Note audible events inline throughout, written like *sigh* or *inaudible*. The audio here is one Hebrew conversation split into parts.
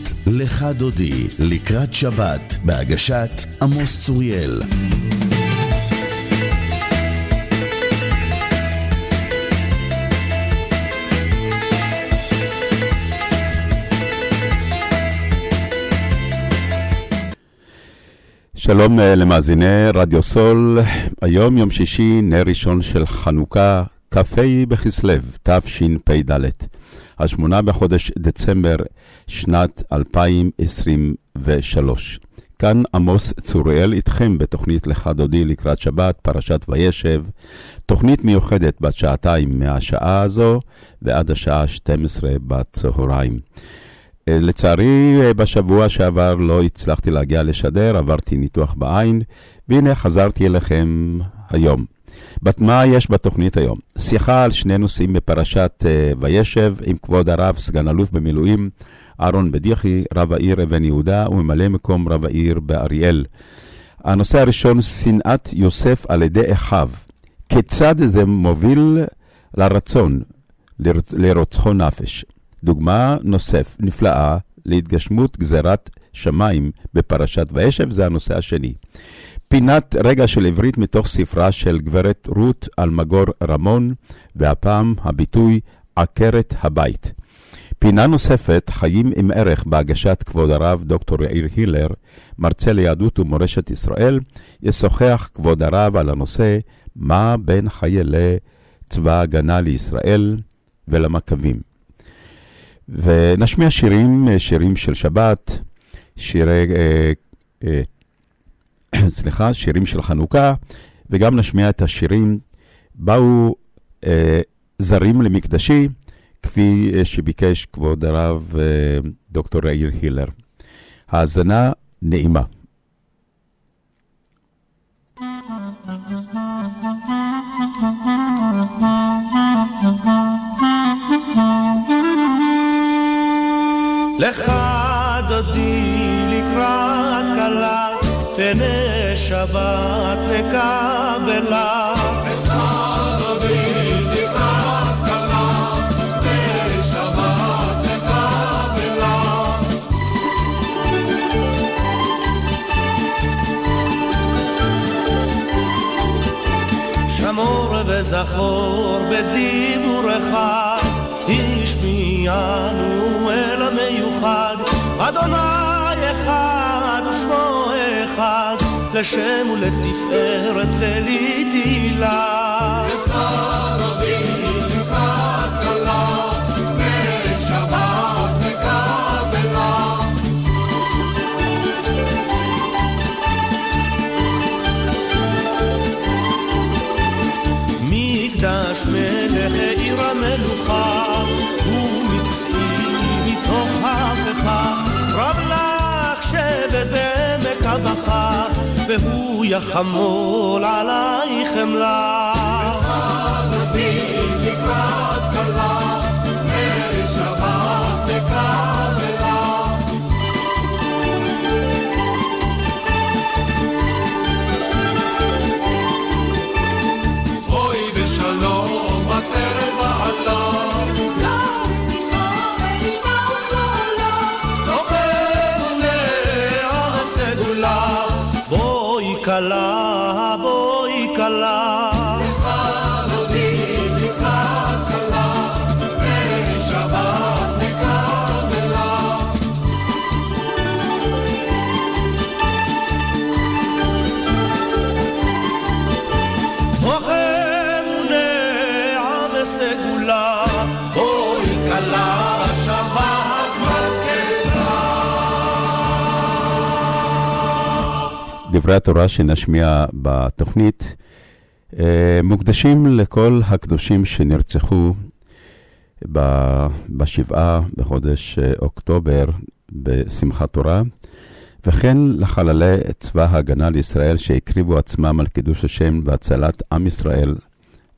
לתוכנית "לך דודי" לקראת שבת, בהגשת עמוס צוריאל. שלום אה, למאזיני רדיו סול, היום יום שישי, נר ראשון של חנוכה, כ"ה בכסלו, תשפ"ד, השמונה בחודש דצמבר שנת 2023. כאן עמוס צוריאל איתכם בתוכנית לך דודי לקראת שבת, פרשת וישב, תוכנית מיוחדת בת שעתיים מהשעה הזו ועד השעה 12 בצהריים. אה, לצערי, אה, בשבוע שעבר לא הצלחתי להגיע לשדר, עברתי ניתוח בעין, והנה חזרתי אליכם היום. בת מה יש בתוכנית היום? שיחה על שני נושאים בפרשת אה, וישב עם כבוד הרב, סגן אלוף במילואים, אהרון בדיחי, רב העיר אבן יהודה וממלא מקום רב העיר באריאל. הנושא הראשון, שנאת יוסף על ידי אחיו. כיצד זה מוביל לרצון לר- לרוצחו נפש? דוגמה נוסף, נפלאה, להתגשמות גזירת שמיים בפרשת וישב, זה הנושא השני. פינת רגע של עברית מתוך ספרה של גברת רות אלמגור רמון, והפעם הביטוי עקרת הבית. פינה נוספת, חיים עם ערך בהגשת כבוד הרב דוקטור יאיר הילר, מרצה ליהדות ומורשת ישראל, ישוחח כבוד הרב על הנושא מה בין חיילי צבא ההגנה לישראל ולמכבים. ונשמיע שירים, שירים של שבת, שירי, אה, אה, *clears throat* סליחה, שירים של חנוכה, וגם נשמיע את השירים באו אה, זרים למקדשי, כפי אה, שביקש כבוד הרב אה, דוקטור יאיר הילר. האזנה נעימה. לך דודי לקראת כלה, תנה שבת נקבלה. וזכור בדיבורך, השמיענו אל המיוחד, אדוני אחד ושמו אחד, לשם ולתפארת ולתהילה. רוחה, בעמק הבכה, והוא יחמול עלייך חמלה. לקראת כלה, שבת כלה, דברי התורה שנשמיע בתוכנית אה, מוקדשים לכל הקדושים שנרצחו בשבעה בחודש אה, אוקטובר בשמחת תורה, וכן לחללי צבא ההגנה לישראל שהקריבו עצמם על קידוש השם והצלת עם ישראל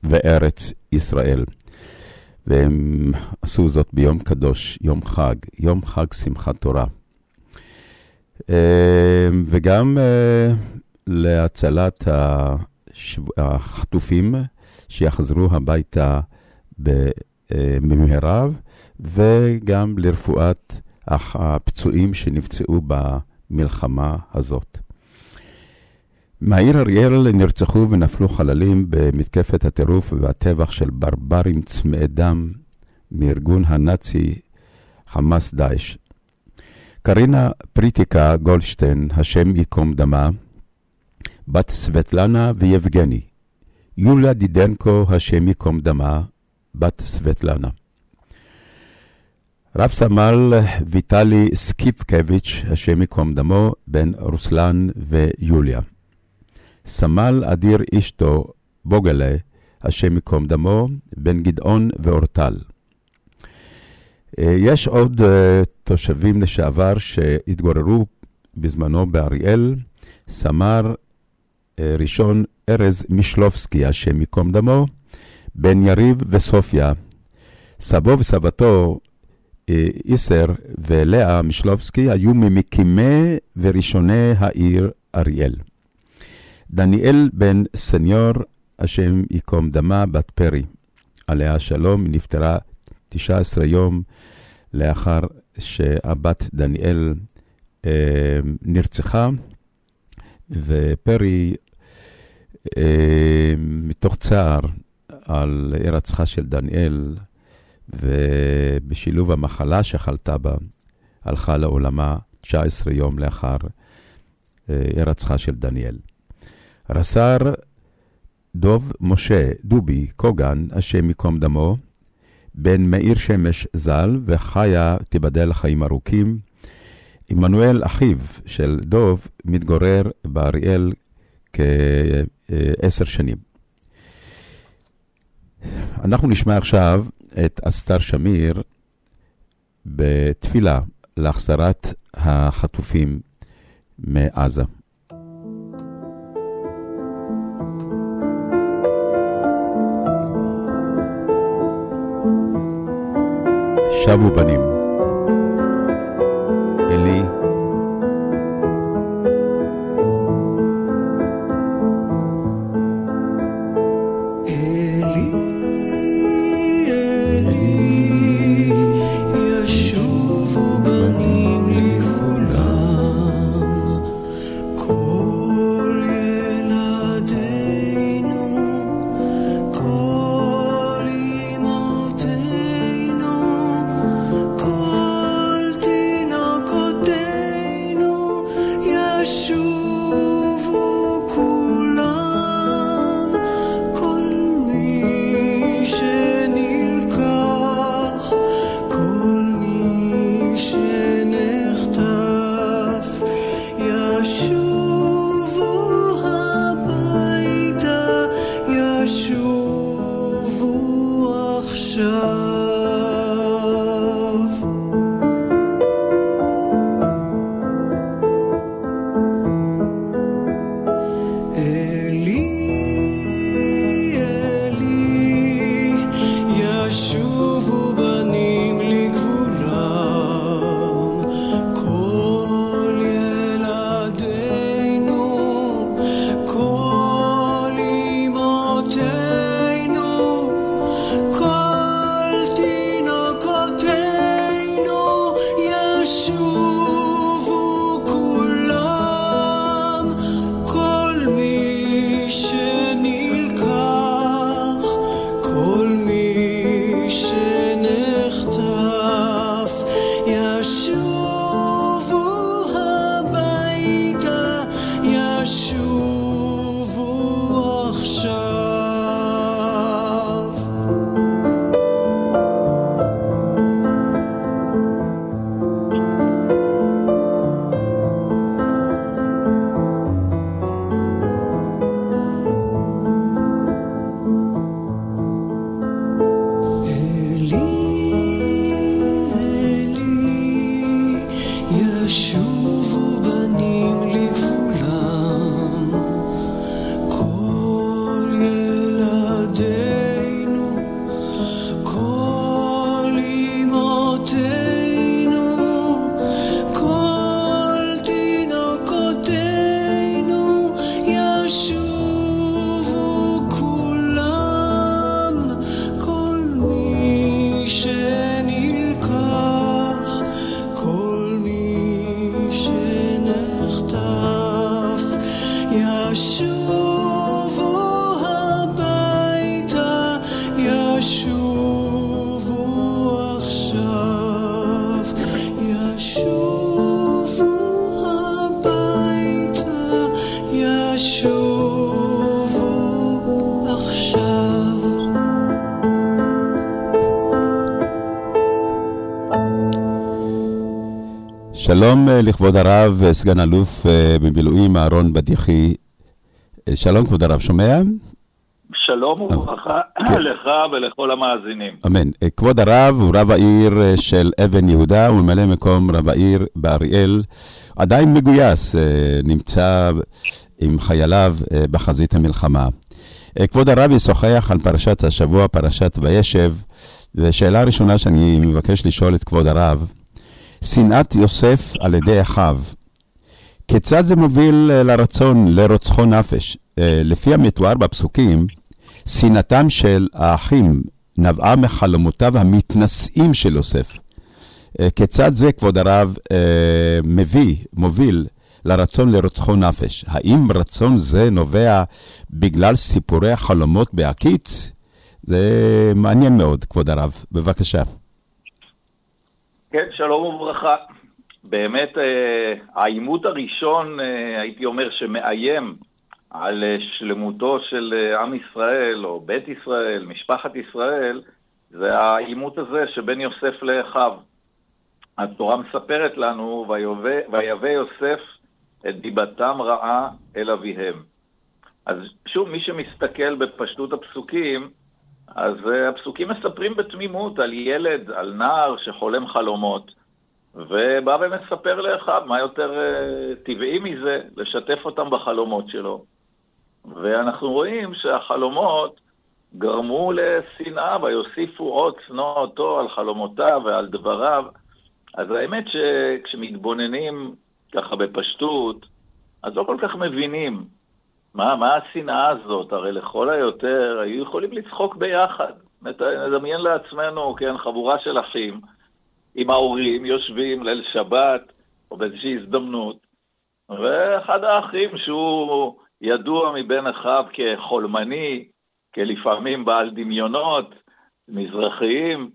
וארץ ישראל. והם עשו זאת ביום קדוש, יום חג, יום חג שמחת תורה. אמ, וגם אה, להצלת החטופים שיחזרו הביתה אה, במהרה, וגם לרפואת הפצועים שנפצעו במלחמה הזאת. מהעיר אריאל נרצחו ונפלו חללים במתקפת הטירוף והטבח של ברברים צמאי דם מארגון הנאצי חמאס-דאעש. קרינה פריטיקה גולדשטיין, השם ייקום דמה, בת סבטלנה ויבגני, יוליה דידנקו, השם ייקום דמה, בת סבטלנה. רב סמל ויטלי סקיפקביץ', השם ייקום דמו, בן רוסלן ויוליה. סמל אדיר אשתו בוגלה, השם ייקום דמו, בן גדעון ואורטל. אה, יש עוד אה, תושבים לשעבר שהתגוררו בזמנו באריאל, סמ"ר אה, ראשון ארז מישלובסקי, השם ייקום דמו, בן יריב וסופיה. סבו וסבתו איסר ולאה מישלובסקי היו ממקימי וראשוני העיר אריאל. דניאל בן סניור, השם ייקום דמה, בת פרי, עליה השלום, נפטרה 19 יום לאחר שהבת דניאל אה, נרצחה, ופרי, אה, מתוך צער על הירצחה של דניאל, ובשילוב המחלה שחלתה בה, הלכה לעולמה 19 יום לאחר הירצחה של דניאל. רס"ר דוב משה דובי קוגן, השם ייקום דמו, בן מאיר שמש ז"ל וחיה תיבדל לחיים ארוכים. עמנואל, אחיו של דוב, מתגורר באריאל כעשר שנים. אנחנו נשמע עכשיו את אסתר שמיר בתפילה להחזרת החטופים מעזה. שבו בנים. שלום אה, לכבוד הרב, אה, סגן אלוף אה, במילואים אהרון בדיחי. שלום כבוד הרב, שומע? שלום וברכה כן. *coughs* לך ולכל המאזינים. אמן. כבוד הרב הוא רב העיר של אבן יהודה, הוא ממלא מקום רב העיר באריאל. עדיין מגויס, נמצא עם חייליו בחזית המלחמה. כבוד הרב ישוחח על פרשת השבוע, פרשת וישב, ושאלה ראשונה שאני מבקש לשאול את כבוד הרב, שנאת יוסף על ידי אחיו, כיצד זה מוביל אה, לרצון לרוצחו נפש? אה, לפי המתואר בפסוקים, שנאתם של האחים נבעה מחלומותיו המתנשאים של יוסף. אה, כיצד זה, כבוד הרב, מביא, מוביל לרצון לרוצחו נפש? האם רצון זה נובע בגלל סיפורי החלומות בהקיץ? זה מעניין מאוד, כבוד הרב. בבקשה. כן, שלום וברכה. באמת, אה, העימות הראשון, אה, הייתי אומר, שמאיים על אה, שלמותו של עם ישראל, או בית ישראל, משפחת ישראל, זה העימות הזה שבין יוסף לאחיו. התורה מספרת לנו, "ויובא- ויבא יוסף את דיבתם רעה אל אביהם. אז שוב, מי שמסתכל בפשטות הפסוקים, אז uh, הפסוקים מספרים בתמימות על ילד, על נער שחולם חלומות, ובא ומספר לאחיו מה יותר uh, טבעי מזה, לשתף אותם בחלומות שלו. ואנחנו רואים שהחלומות גרמו לשנאה ויוסיפו עוד שנוא אותו על חלומותיו ועל דבריו. אז האמת שכשמתבוננים ככה בפשטות, אז לא כל כך מבינים מה, מה השנאה הזאת? הרי לכל היותר היו יכולים לצחוק ביחד. נדמיין לעצמנו, כן, חבורה של אחים עם ההורים יושבים ליל שבת או באיזושהי הזדמנות, ואחד האחים שהוא ידוע מבין אחיו כחולמני, כלפעמים בעל דמיונות, מזרחיים,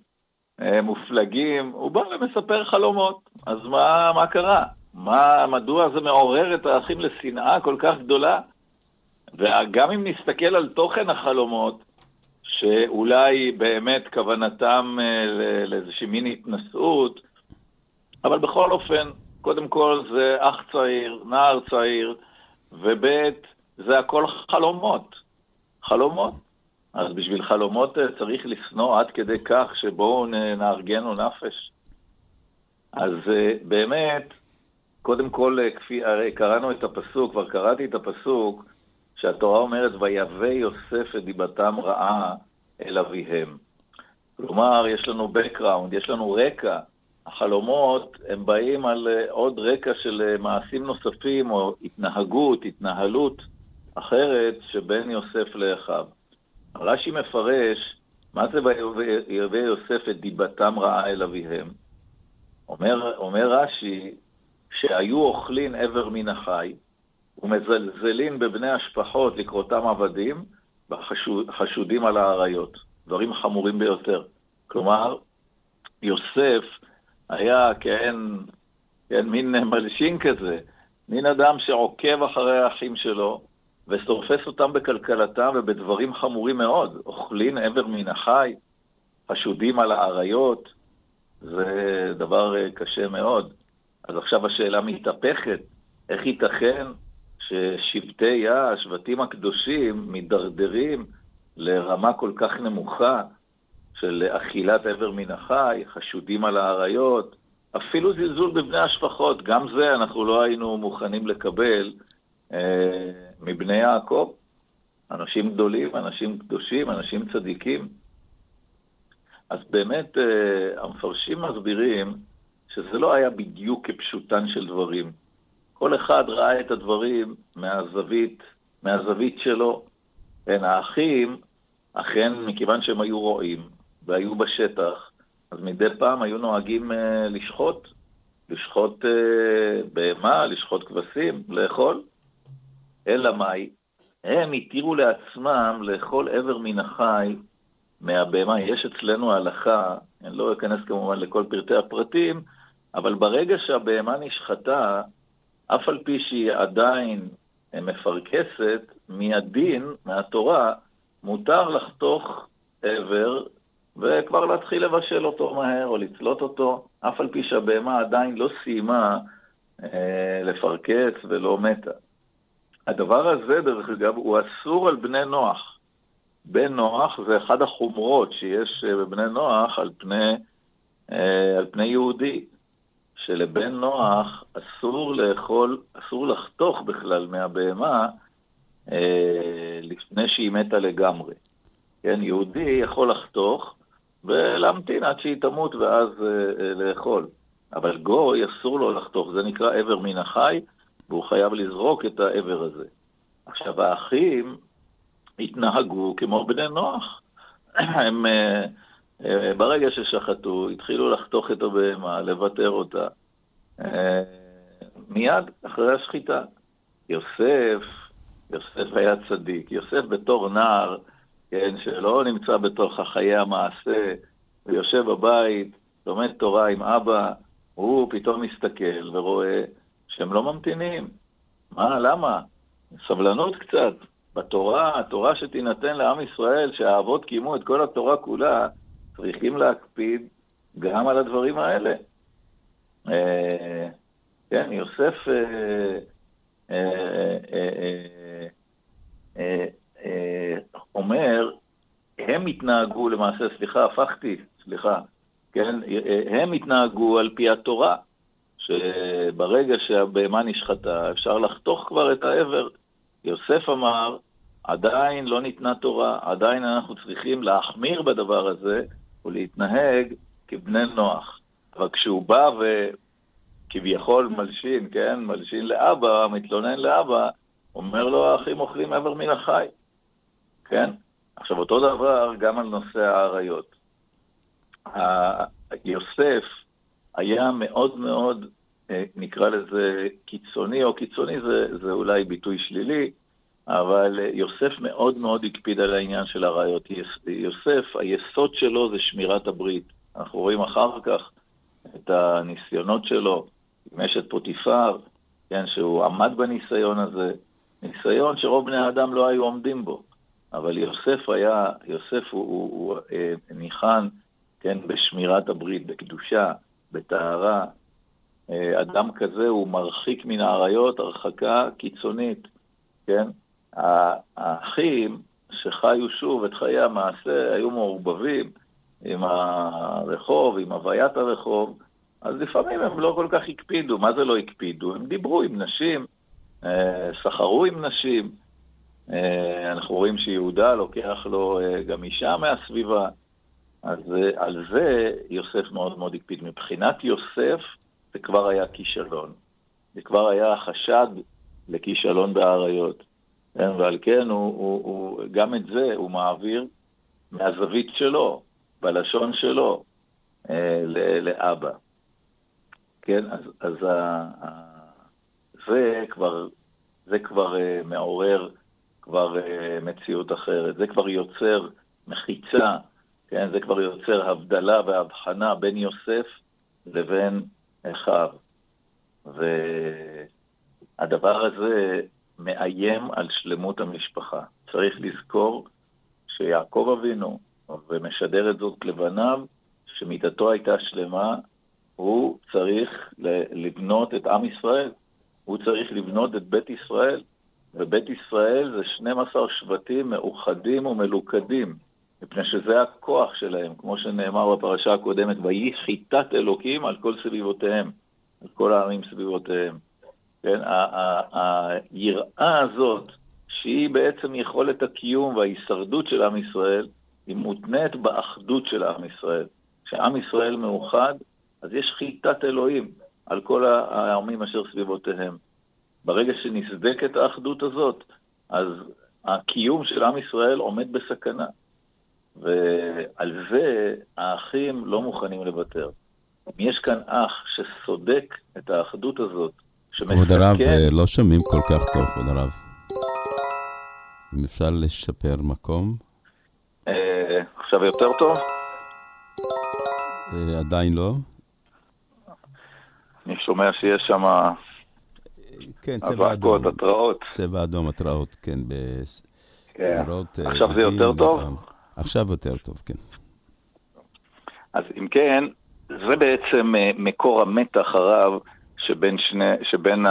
אה, מופלגים, הוא בא ומספר חלומות. אז מה, מה קרה? מה, מדוע זה מעורר את האחים לשנאה כל כך גדולה? וגם אם נסתכל על תוכן החלומות, שאולי באמת כוונתם אה, לאיזושהי מין התנשאות, אבל בכל אופן, קודם כל זה אח צעיר, נער צעיר, וב' זה הכל חלומות. חלומות. אז בשביל חלומות אה, צריך לשנוא עד כדי כך שבואו נארגנו נפש. אז אה, באמת, קודם כל, כפי, הרי קראנו את הפסוק, כבר קראתי את הפסוק, שהתורה אומרת, ויבא יוסף את דיבתם רעה אל אביהם. כלומר, יש לנו background, יש לנו רקע. החלומות, הם באים על אה, עוד רקע של אה, מעשים נוספים, או התנהגות, התנהלות אחרת שבין יוסף לאחיו. רש"י מפרש, מה זה ויבא יוסף את דיבתם רעה אל אביהם? אומר, אומר רש"י, שהיו אוכלים עבר מן החי, ומזלזלים בבני השפחות לקרותם עבדים, וחשודים על האריות. דברים חמורים ביותר. כלומר, יוסף היה כן, כן מין מלשין כזה, מין אדם שעוקב אחרי האחים שלו, וסורפס אותם בכלכלתם ובדברים חמורים מאוד. אוכלים עבר מן החי, חשודים על האריות, זה דבר אה, קשה מאוד. אז עכשיו השאלה מתהפכת, איך ייתכן ששבטי השבטים הקדושים מידרדרים לרמה כל כך נמוכה של אכילת עבר מן החי, חשודים על האריות, אפילו זלזול בבני השפחות, גם זה אנחנו לא היינו מוכנים לקבל אה, מבני יעקב. אנשים גדולים, אנשים קדושים, אנשים צדיקים. אז באמת אה, המפרשים מסבירים שזה לא היה בדיוק כפשוטן של דברים. כל אחד ראה את הדברים מהזווית, מהזווית שלו. כן, האחים, אכן, מכיוון שהם היו רועים והיו בשטח, אז מדי פעם היו נוהגים אה, לשחוט, לשחוט אה, בהמה, לשחוט כבשים, לאכול. אלא מאי? הם התירו לעצמם לאכול איבר מן החי מהבהמה. יש אצלנו הלכה, אני לא אכנס כמובן לכל פרטי הפרטים, אבל ברגע שהבהמה נשחטה, אף על פי שהיא עדיין מפרכסת, מהדין, מהתורה, מותר לחתוך איבר וכבר להתחיל לבשל אותו מהר או לצלות אותו, אף על פי שהבהמה עדיין לא סיימה אה, לפרכס ולא מתה. הדבר הזה, דרך אגב, הוא אסור על בני נוח. בן נוח זה אחד החומרות שיש אה, בבני נוח על פני, אה, על פני יהודי. שלבן נוח אסור לאכול, אסור לחתוך בכלל מהבהמה אה, לפני שהיא מתה לגמרי. כן, יהודי יכול לחתוך ולהמתין עד שהיא תמות ואז אה, אה, לאכול. אבל גוי אסור לו לחתוך, זה נקרא איבר מן החי, והוא חייב לזרוק את האיבר הזה. עכשיו, האחים התנהגו כמו בני נוח. *clears throat* הם, אה, ברגע ששחטו, התחילו לחתוך את הבהמה, לוותר אותה. אה, מיד אחרי השחיטה. יוסף, יוסף היה צדיק. יוסף בתור נער, כן, שלא נמצא בתוך חיי המעשה, הוא יושב בבית, לומד תורה עם אבא, הוא פתאום מסתכל ורואה שהם לא ממתינים. מה, למה? סבלנות קצת. בתורה, התורה שתינתן לעם ישראל, שהאבות קיימו את כל התורה כולה, צריכים להקפיד גם על הדברים האלה. אה, כן, יוסף אה, אה, אומר, הם התנהגו למעשה, סליחה, הפכתי, סליחה, כן, הם התנהגו על פי התורה, שברגע שהבהמה נשחטה, אפשר לחתוך כבר את העבר. יוסף אמר, עדיין לא ניתנה תורה, עדיין אנחנו צריכים להחמיר בדבר הזה ולהתנהג כבני נוח. אבל כשהוא בא וכביכול מלשין, כן, מלשין לאבא, מתלונן לאבא, אומר לו, האחים אוכלים עבר מן החי, כן? עכשיו, אותו דבר גם על נושא האריות. יוסף היה מאוד מאוד, אה, נקרא לזה קיצוני, או קיצוני זה, זה אולי ביטוי שלילי, אבל אה, יוסף מאוד מאוד הקפיד על העניין של הראיות. יוסף, היסוד שלו זה שמירת הברית. אנחנו רואים אחר כך את הניסיונות שלו עם אשת פוטיפר, כן, שהוא עמד בניסיון הזה, ניסיון שרוב בני האדם לא היו עומדים בו. אבל יוסף היה, יוסף הוא, הוא, הוא אה, ניחן, כן, בשמירת הברית, בקדושה, בטהרה. אה, אדם כזה הוא מרחיק מן האריות הרחקה קיצונית, כן? האחים שחיו שוב את חיי המעשה היו מעורבבים עם הרחוב, עם הוויית הרחוב, אז לפעמים הם לא כל כך הקפידו. מה זה לא הקפידו? הם דיברו עם נשים, אה, סחרו עם נשים. אה, אנחנו רואים שיהודה לוקח לו אה, גם אישה מהסביבה. אז על זה יוסף מאוד מאוד הקפיד. מבחינת יוסף זה כבר היה כישלון. זה כבר היה חשד לכישלון באריות. כן, ועל כן הוא, הוא, הוא, גם את זה הוא מעביר מהזווית שלו, בלשון שלו, אה, לאבא. כן, אז, אז ה, ה, זה כבר, זה כבר אה, מעורר כבר אה, מציאות אחרת, זה כבר יוצר מחיצה, כן, זה כבר יוצר הבדלה והבחנה בין יוסף לבין אחיו. והדבר הזה מאיים על שלמות המשפחה. צריך לזכור שיעקב אבינו, ומשדר את זאת לבניו, שמידתו הייתה שלמה, הוא צריך לבנות את עם ישראל, הוא צריך לבנות את בית ישראל, ובית ישראל זה 12 שבטים מאוחדים ומלוכדים, מפני שזה הכוח שלהם, כמו שנאמר בפרשה הקודמת, ויהי חיטת אלוקים על כל סביבותיהם, על כל העמים סביבותיהם. כן, היראה הזאת, שהיא בעצם יכולת הקיום וההישרדות של עם ישראל, היא מותנית באחדות של עם ישראל. כשעם ישראל מאוחד, אז יש חיטת אלוהים על כל העמים אשר סביבותיהם. ברגע שנסדקת האחדות הזאת, אז הקיום של עם ישראל עומד בסכנה. ועל זה האחים לא מוכנים לוותר. אם יש כאן אח שסודק את האחדות הזאת, כבוד הרב, אה, לא שומעים כל כך טוב, כבוד הרב. אם אפשר לשפר מקום. אה, עכשיו יותר טוב? אה, עדיין לא. אני שומע שיש שם כן, צבע אדום. התראות. צבע אדום, התראות, כן. כן. אה, עכשיו זה יותר טוב? וגם- עכשיו יותר טוב, כן. אז אם כן, זה בעצם אה, מקור המתח הרב שבין, שני, שבין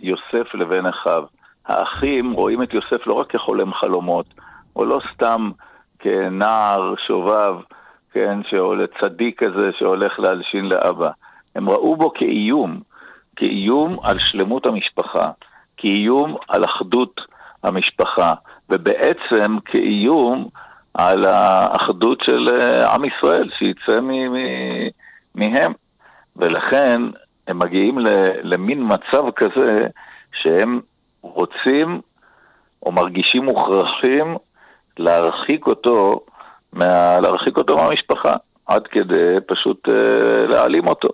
יוסף לבין אחיו. האחים רואים את יוסף לא רק כחולם חלומות, או לא סתם כנער שובב, כן, שעולה צדיק כזה שהולך להלשין לאבא. הם ראו בו כאיום, כאיום על שלמות המשפחה, כאיום על אחדות המשפחה, ובעצם כאיום על האחדות של אה, עם ישראל, שיצא מהם. ולכן הם מגיעים למין מצב כזה שהם רוצים או מרגישים מוכרחים להרחיק אותו, מה, להרחיק אותו מהמשפחה, עד כדי פשוט אה, להעלים אותו.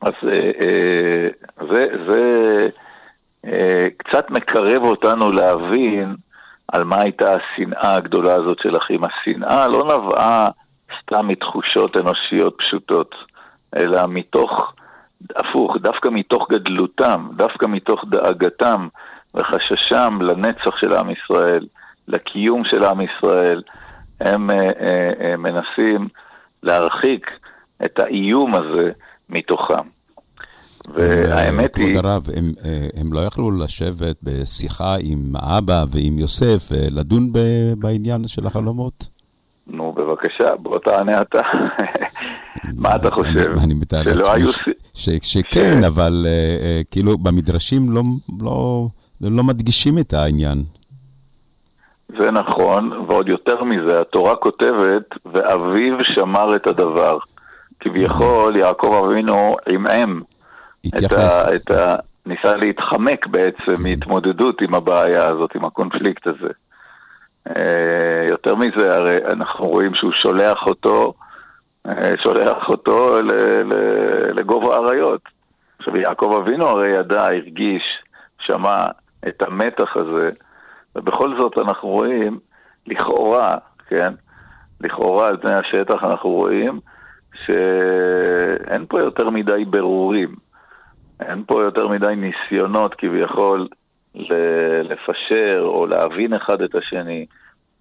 אז אה, אה, זה, זה אה, קצת מקרב אותנו להבין על מה הייתה השנאה הגדולה הזאת של אחים. השנאה לא נבעה סתם מתחושות אנושיות פשוטות, אלא מתוך, הפוך, דווקא מתוך גדלותם, דווקא מתוך דאגתם וחששם לנצח של עם ישראל, לקיום של עם ישראל, הם אה, אה, אה, מנסים להרחיק את האיום הזה מתוכם. והאמת כבוד היא... הרב, הם, אה, הם לא יכלו לשבת בשיחה עם האבא ועם יוסף ולדון ב- בעניין של החלומות? בבקשה, בוא תענה אתה. מה אתה חושב? אני, מתאר לעצמי שכן, אבל אה, אה, כאילו במדרשים לא, לא, לא מדגישים את העניין. זה נכון, ועוד יותר מזה, התורה כותבת, ואביו שמר את הדבר. כביכול, יעקב אבינו עמעם את התייחס. ה, את ה... ניסה להתחמק בעצם מהתמודדות עם הבעיה הזאת, עם הקונפליקט הזה. אה, יותר מזה, הרי אנחנו רואים שהוא שולח אותו, אה, שולח אותו לגובה האריות. עכשיו, יעקב אבינו הרי ידע, הרגיש, שמע את המתח הזה, ובכל זאת אנחנו רואים, לכאורה, כן, לכאורה על פני השטח אנחנו רואים שאין פה יותר מדי ברורים. אין פה יותר מדי ניסיונות כביכול לפשר או להבין אחד את השני,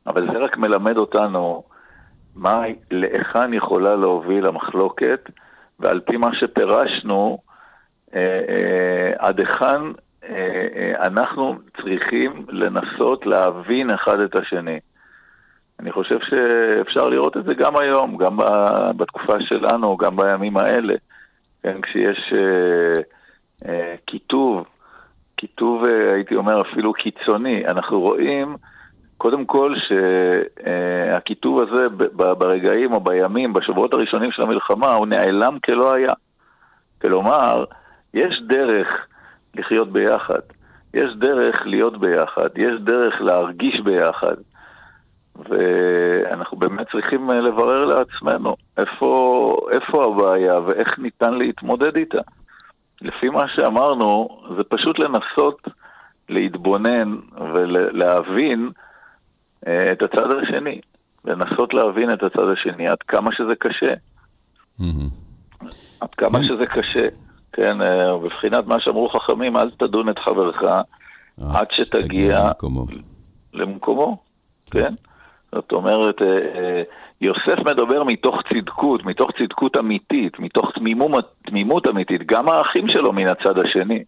אבל זה רק מלמד אותנו מה, להיכן יכולה להוביל המחלוקת, ועל פי מה שפירשנו, אה, אה, עד היכן אה, אנחנו צריכים לנסות להבין אחד את השני. אני חושב שאפשר לראות את זה גם היום, גם בתקופה שלנו, גם בימים האלה. כן, כשיש אה, אה, קיטוב, קיטוב, אה, הייתי אומר, אפילו קיצוני, אנחנו רואים, קודם כל, שהקיטוב הזה ב- ב- ברגעים או בימים, בשבועות הראשונים של המלחמה, הוא נעלם כלא היה. כלומר, יש דרך לחיות ביחד, יש דרך להיות ביחד, יש דרך להרגיש ביחד. ואנחנו באמת צריכים אה, לברר לעצמנו איפה, איפה הבעיה ואיך ניתן להתמודד איתה. לפי מה שאמרנו, זה פשוט לנסות להתבונן ולהבין אה, את הצד השני. לנסות להבין את הצד השני, עד כמה שזה קשה. מהמם. עד כמה כן. שזה קשה. כן, אה, בבחינת מה שאמרו חכמים, אל תדון את חברך אה, עד שתגיע למקומו. כן? זאת אומרת, יוסף מדבר מתוך צדקות, מתוך צדקות אמיתית, מתוך תמימום, תמימות אמיתית, גם האחים שלו מן הצד השני.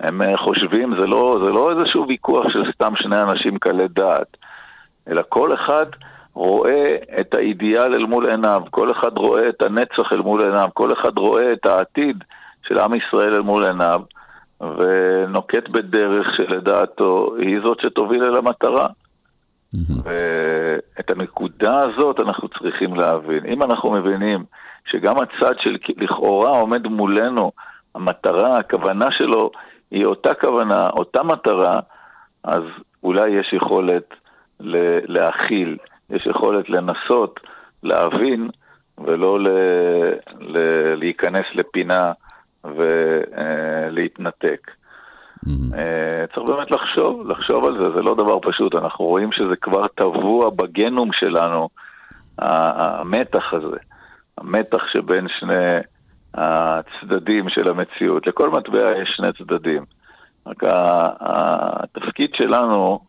הם אה, חושבים, זה לא, זה לא איזשהו ויכוח של סתם שני אנשים קלי דעת, אלא כל אחד רואה את האידיאל אל מול עיניו, כל אחד רואה את הנצח אל מול עיניו, כל אחד רואה את העתיד של עם ישראל אל מול עיניו, ונוקט בדרך שלדעתו היא זאת שתוביל אל המטרה. מהמם. ואת הנקודה הזאת אנחנו צריכים להבין. אם אנחנו מבינים שגם הצד של לכאורה עומד מולנו, המטרה, הכוונה שלו היא אותה כוונה, אותה מטרה, אז אולי יש יכולת ל- להכיל, יש יכולת לנסות להבין ולא ל- ל- להיכנס לפינה ולהתנתק. אה, צריך באמת לחשוב, לחשוב על זה, זה לא דבר פשוט, אנחנו רואים שזה כבר טבוע בגנום שלנו, המתח הזה, המתח שבין שני הצדדים של המציאות. לכל מטבע יש שני צדדים. רק התפקיד שלנו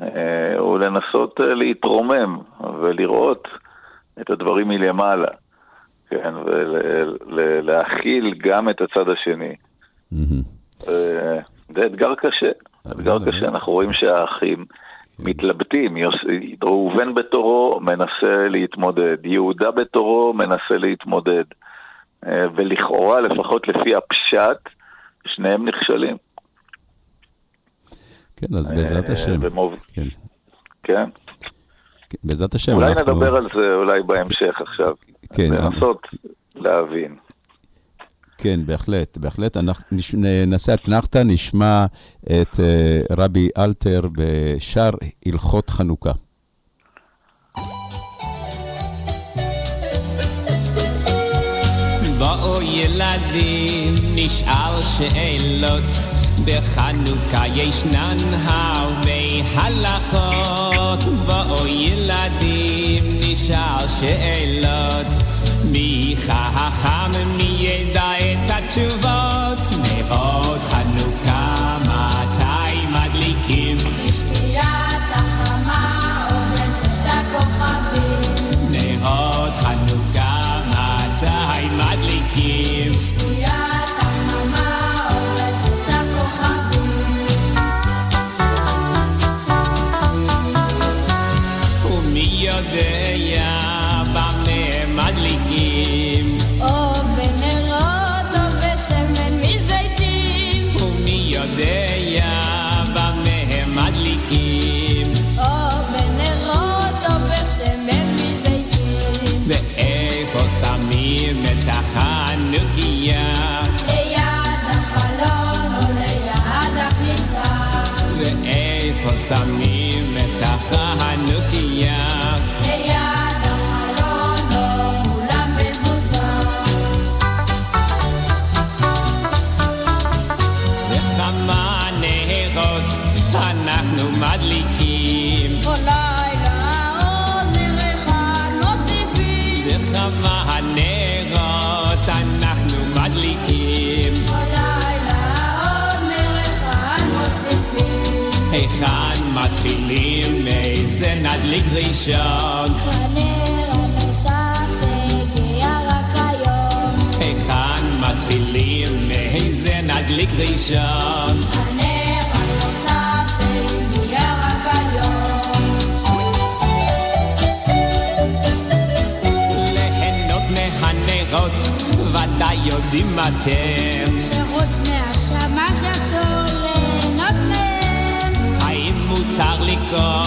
אה, הוא לנסות אה, להתרומם ולראות את הדברים מלמעלה, כן, ולהכיל גם את הצד השני. מהמם. זה אתגר קשה, אתגר קשה, אנחנו רואים שהאחים מתלבטים, ראובן בתורו מנסה להתמודד, יהודה בתורו מנסה להתמודד, אה, ולכאורה, לפחות לפי הפשט, שניהם נכשלים. כן, אז בעזרת אה, השם. ומוב- כן, כן, כן, בעזרת השם. אולי אנחנו- נדבר על זה אולי בהמשך עכשיו, כן, לנסות להבין. כן, בהחלט, בהחלט. אנחנו נעשה אתנחתא, נשמע את אה, רבי אלתר בשאר הלכות חנוכה. בואו ילדים, נשאל שאלות. בחנוכה ישנן הרבה הלכות. בואו ילדים, נשאל שאלות. מי חכם, מי ידע את התשובות? נדליק ראשון? הנר הנוסף שהגיע רק היום היכן מתחילים, איזה נדליק ראשון? הנר הנוסף שהגיע רק היום ליהנות מהנרות, ודאי יודעים אתם. שחוץ מהשמש אסור ליהנות מהם האם מותר לקרוא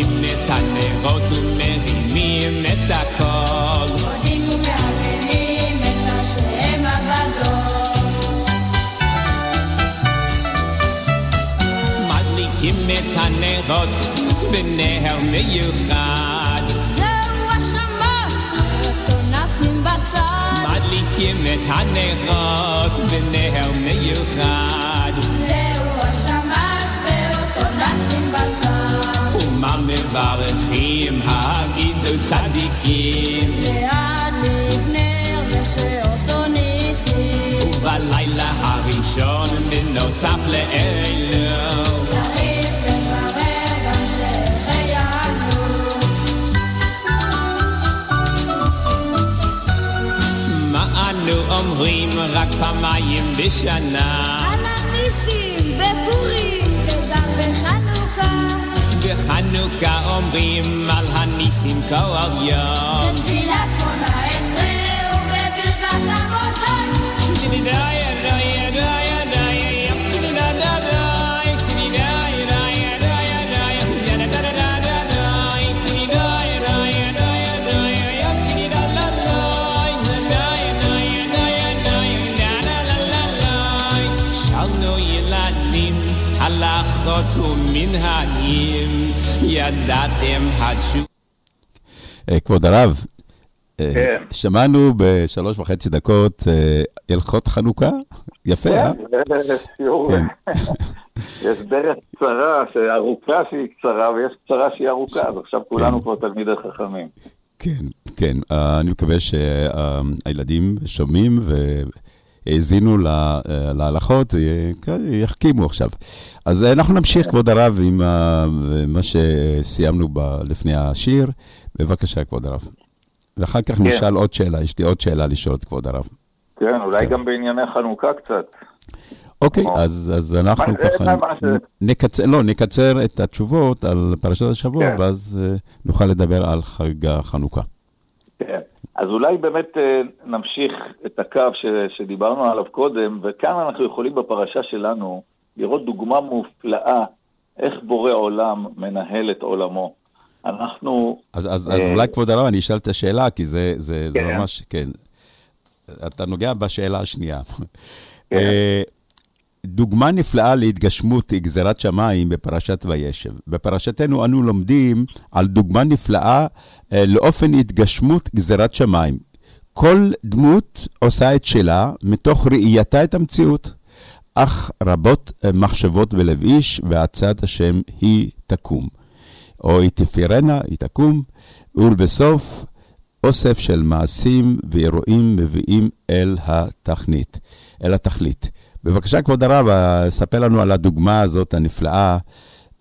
רואים את הנרות ומרימים את הכל. מודים ומהללים את השם הגדול מדליקים את הנרות בנר מיוחד. זהו השמש אותו נשים בצד מדליקים את הנרות בנר מיוחד. זהו השמש ואותו נשים בצד ומה מברכים הגידו צדיקים. להדליק נר ושעושו ניסים ובלילה הראשון בנוסף לאלו. צריך לברר גם שהחיינו מה אנו אומרים רק פעמיים בשנה? בחנוכה אומרים על הניסים כל יום. ידעתם התשוב... אה, כבוד הרב, אה, כן. שמענו בשלוש וחצי דקות אה, הלכות חנוכה, יפה, אה? *laughs* כן. כן. *laughs* יש דרך קצרה, ארוכה שהיא קצרה, ויש קצרה שהיא ארוכה, אז עכשיו כולנו כבר תלמידי חכמים. כן, כן. אני מקווה שהילדים שומעים והאזינו ל- אה, להלכות, אה, כן, יחכימו עכשיו. אז אה, אנחנו נמשיך, כבוד הרב, עם מה שסיימנו ב- לפני השיר. בבקשה, כבוד הרב. ואחר כך כן. נשאל עוד שאלה, יש לי עוד שאלה לשאול, כבוד הרב. כן, אולי כן. גם בענייני חנוכה קצת. אוקיי, או. אז, אז אנחנו מה- ככה מה- נקצר, לא, נקצר את התשובות על פרשת השבוע, כן. ואז נוכל לדבר על חג החנוכה. כן. אז אולי באמת אה, נמשיך את הקו ש, שדיברנו עליו קודם, וכאן אנחנו יכולים בפרשה שלנו לראות דוגמה מופלאה איך בורא עולם מנהל את עולמו. אנחנו, אז, אז, אז אה, אולי כבוד הרב, אני אשאל את השאלה, כי זה, זה, זה כן. ממש, כן. אתה נוגע בשאלה השנייה. כן. דוגמה נפלאה להתגשמות גזירת שמיים בפרשת וישב. בפרשתנו אנו לומדים על דוגמה נפלאה אה, לאופן התגשמות גזירת שמיים. כל דמות עושה את שלה מתוך ראייתה את המציאות, אך רבות אה, מחשבות בלב איש, ועצת השם היא תקום. או היא תפירנה, היא תקום, ולבסוף אוסף של מעשים ואירועים מביאים אל התכלית. אל התכלית. בבקשה, כבוד הרב, ספר לנו על הדוגמה הזאת הנפלאה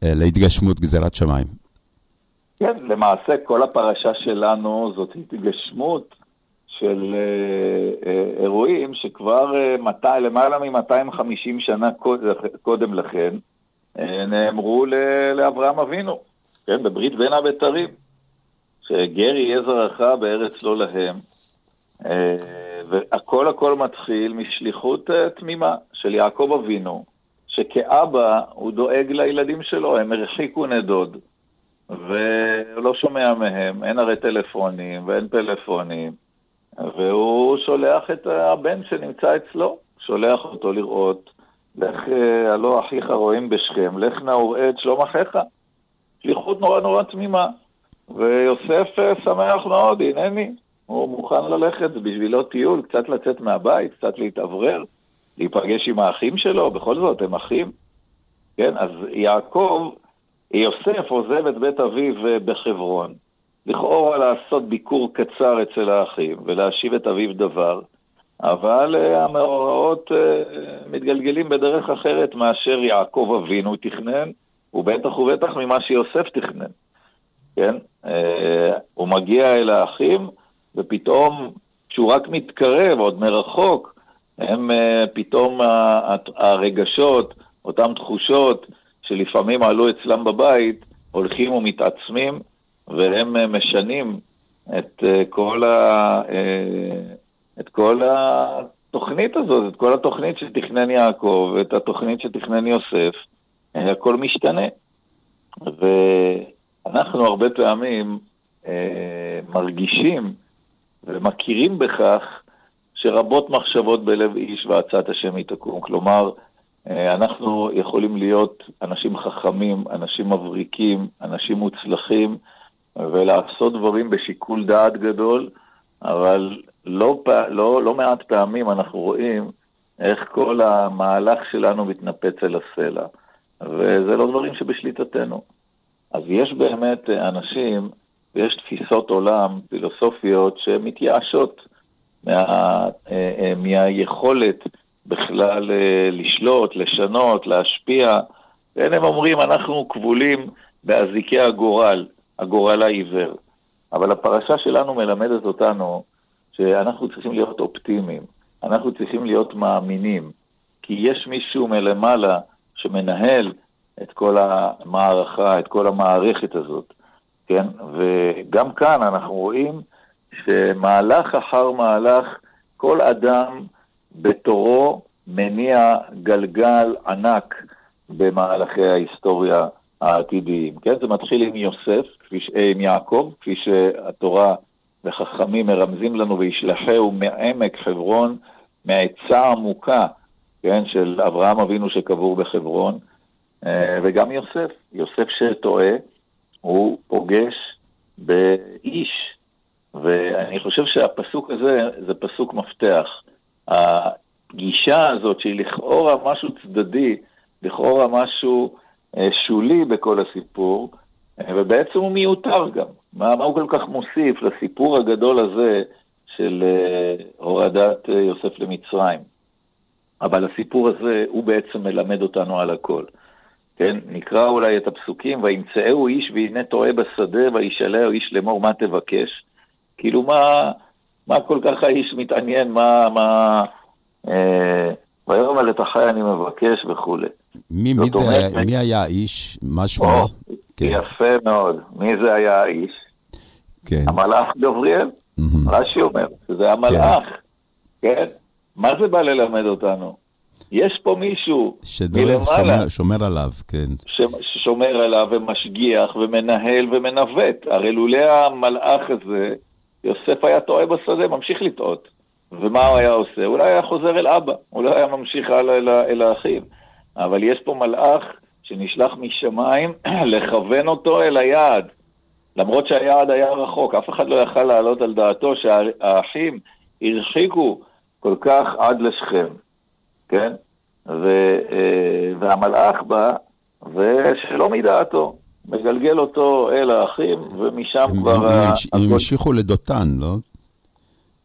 אה, להתגשמות גזירת שמיים. כן, למעשה כל הפרשה שלנו זאת התגשמות של אה, אה, אירועים שכבר אה, 200, למעלה מ-250 שנה קוד, קודם לכן אה, נאמרו ל- לאברהם אבינו, כן, בברית בין הבתרים, שגר יהיה זרעך בארץ לא להם, אה, והכל הכל מתחיל משליחות אה, תמימה של יעקב אבינו, שכאבא הוא דואג לילדים שלו, הם הרחיקו נדוד. והוא לא שומע מהם, אין הרי טלפונים ואין פלאפונים, והוא שולח את הבן שנמצא אצלו, שולח אותו לראות, לך, אה, הלא אחיך רואים בשכם, לך נא וראה את שלום אחיך. שליחות נורא נורא תמימה. ויוסף אה, שמח מאוד, הנני, הוא מוכן ללכת, בשבילו טיול, קצת לצאת מהבית, קצת להתאוורר, להיפגש עם האחים שלו, בכל זאת, הם אחים. כן, אז יעקב, יוסף עוזב את בית אביו אה, בחברון, לכאורה לעשות ביקור קצר אצל האחים ולהשיב את אביו דבר, אבל אה, המאורעות אה, מתגלגלים בדרך אחרת מאשר יעקב אבינו תכנן, ובטח ובטח ממה שיוסף תכנן. כן? הוא מגיע אל האחים, ופתאום, כשהוא רק מתקרב, עוד מרחוק, הם אה, פתאום הרגשות, אותן תחושות שלפעמים עלו אצלם בבית, הולכים ומתעצמים, והם אה, משנים את אה, כל, ה, אה, את כל התוכנית הזאת, את כל התוכנית שתכנן יעקב, את התוכנית שתכנן יוסף, הכל משתנה. ואנחנו הרבה פעמים מרגישים ומכירים בכך שרבות מחשבות בלב איש ועצת השם היא תקום. כלומר, אה, אנחנו יכולים להיות אנשים חכמים, אנשים מבריקים, אנשים מוצלחים, ולעשות דברים בשיקול דעת גדול, אבל לא, לא, לא מעט פעמים אנחנו רואים איך כל המהלך שלנו מתנפץ אל הסלע, וזה לא דברים שבשליטתנו. אז יש באמת אנשים ויש תפיסות עולם פילוסופיות שמתייאשות מה, אה, אה, מהיכולת בכלל אה, לשלוט, לשנות, להשפיע. כן, הם אומרים, אנחנו כבולים באזיקי הגורל, הגורל העיוור. אבל הפרשה שלנו מלמדת אותנו שאנחנו צריכים להיות אופטימיים, אנחנו צריכים להיות מאמינים, כי יש מישהו מלמעלה שמנהל את כל המערכה, את כל המערכת הזאת, כן? וגם כאן אנחנו רואים שמהלך אחר מהלך, כל אדם בתורו מניע גלגל ענק במהלכי ההיסטוריה העתידיים, כן? זה מתחיל עם יוסף, כפי, ש- אה, עם יעקב, כפי שהתורה וחכמים מרמזים לנו, וישלחהו מעמק חברון, מהעצה העמוקה, כן, של אברהם אבינו שקבור בחברון, אה, וגם יוסף. יוסף שטועה, הוא פוגש באיש, ואני חושב שהפסוק הזה זה פסוק מפתח. הגישה הזאת שהיא לכאורה משהו צדדי, לכאורה משהו אה, שולי בכל הסיפור, אה, ובעצם הוא מיותר גם. מה, מה הוא כל כך מוסיף לסיפור הגדול הזה של אה, הורדת יוסף למצרים? אבל הסיפור הזה, הוא בעצם מלמד אותנו על הכל. כן, נקרא אולי את הפסוקים, וימצאהו איש והנה טועה בשדה, וישאלהו איש לאמור מה תבקש. כאילו מה, מה כל כך האיש מתעניין, מה, מה, אה, ויאמר את החי אני מבקש וכולי. מי, מי, זה, אומרת- מי היה האיש? מה שמו? כן, יפה מאוד. מי זה היה האיש? כן. המלאך גבריאל. מהמם. רש"י אומר, שזה המלאך, כן? מה זה בא ללמד אותנו? יש פה מישהו שדואג, מלמעלה שומר, שומר עליו, כן. ששומר עליו ומשגיח ומנהל ומנווט. הרי לולא המלאך הזה, יוסף היה טועה בשדה, ממשיך לטעות. ומה הוא היה עושה? אולי היה חוזר אל אבא, הוא לא היה ממשיך הלאה אל, אל האחים. אבל יש פה מלאך שנשלח משמיים *clears throat* לכוון אותו אל היעד. למרות שהיעד היה רחוק, אף אחד לא יכל להעלות על דעתו שהאחים הרחיקו כל כך עד לשכם, כן? ו, אה, והמלאך בא, ושלא מדעתו, מגלגל אותו אל האחים, ומשם הם, כבר... הם, ה- הם, המשיכו לדותן, לא?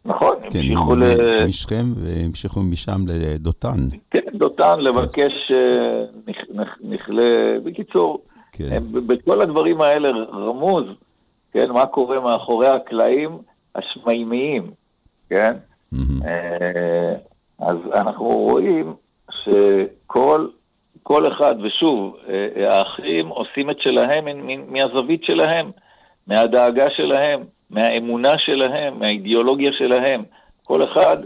נכון, כן, המשיכו ל... משכם והמשיכו משם לדותן. כן, דותן, לבקש אה, נכ- נכ- נכלה... בקיצור, כן. הם, בכל הדברים האלה רמוז, כן, מה קורה מאחורי הקלעים השמימיים, כן? מהמם. אה, אז אנחנו רואים שכל כל אחד, ושוב, אה, האחים עושים את שלהם מהזווית שלהם, מהדאגה שלהם, מהאמונה שלהם, מהאידיאולוגיה שלהם. כל אחד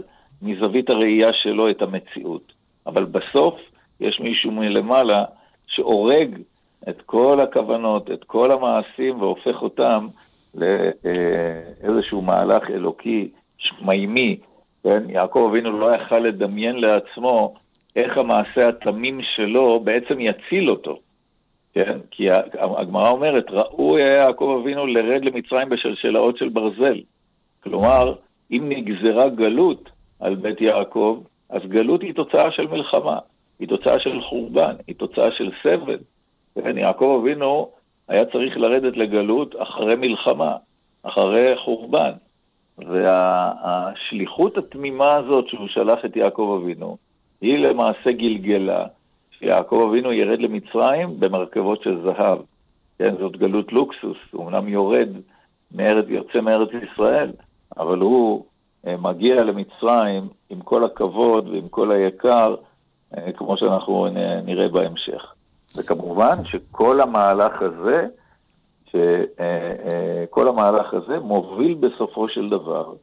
מזווית הראייה שלו את המציאות. אבל בסוף יש מישהו מלמעלה שאורג את כל הכוונות, את כל המעשים, והופך אותם לאיזשהו מהלך אלוקי שמימי. כן? יעקב אבינו לא יכל לדמיין לעצמו איך המעשה התמים שלו בעצם יציל אותו. כן? כי הגמרא אומרת, ראוי היה יעקב אבינו לרד למצרים בשלשלאות של ברזל. כלומר, אם נגזרה גלות על בית יעקב, אז גלות היא תוצאה של מלחמה, היא תוצאה של חורבן, היא תוצאה של סבל. כן, יעקב אבינו היה צריך לרדת לגלות אחרי מלחמה, אחרי חורבן. והשליחות התמימה הזאת שהוא שלח את יעקב אבינו, היא למעשה גלגלה שיעקב אבינו ירד למצרים במרכבות של זהב. כן, זאת גלות לוקסוס, הוא אמנם יורד, מארץ, יוצא מארץ ישראל, אבל הוא אה, מגיע למצרים עם כל הכבוד ועם כל היקר, אה, כמו שאנחנו נראה בהמשך. וכמובן שכל המהלך הזה, שכל המהלך הזה מוביל בסופו של דבר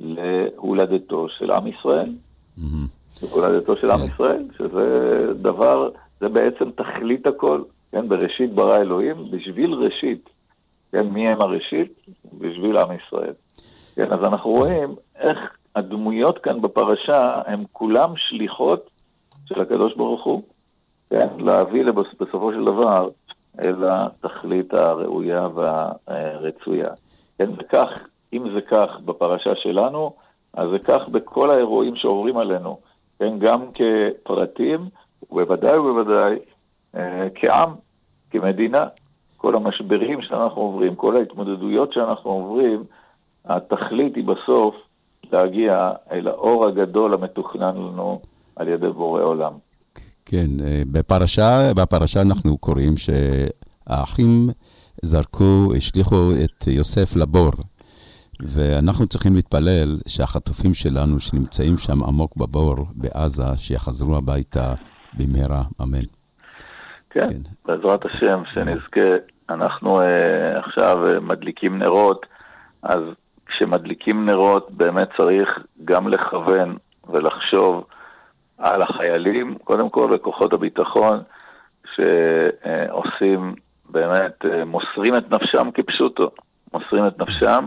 להולדתו של עם ישראל. מהמם. הולדתו של עם. ישראל, שזה דבר, זה בעצם תכלית הכל, כן, בראשית ברא אלוהים, בשביל ראשית, כן, מי הם הראשית? בשביל עם ישראל. כן, אז אנחנו רואים איך הדמויות כאן בפרשה הן כולם שליחות של הקדוש ברוך הוא, כן, להביא לבס- בסופו של דבר אל התכלית הראויה והרצויה. כן, וכך, אם זה כך בפרשה שלנו, אז זה כך בכל האירועים שעוברים עלינו, כן, גם כפרטים, ובוודאי ובוודאי אה, כעם, כמדינה. כל המשברים שאנחנו עוברים, כל ההתמודדויות שאנחנו עוברים, התכלית היא בסוף להגיע אל האור הגדול המתוכנן לנו על ידי בורא עולם. כן, אה, בפרשה, בפרשה אנחנו קוראים שהאחים זרקו, השליכו את יוסף לבור, ואנחנו צריכים להתפלל שהחטופים שלנו שנמצאים שם עמוק בבור בעזה, שיחזרו הביתה במהרה, אמן. כן, כן. בעזרת השם, שנזכה. אנחנו uh, עכשיו uh, מדליקים נרות, אז כשמדליקים נרות באמת צריך גם לכוון ולחשוב על החיילים, קודם כל לכוחות הביטחון, שעושים באמת, uh, מוסרים את נפשם כפשוטו, מוסרים את נפשם,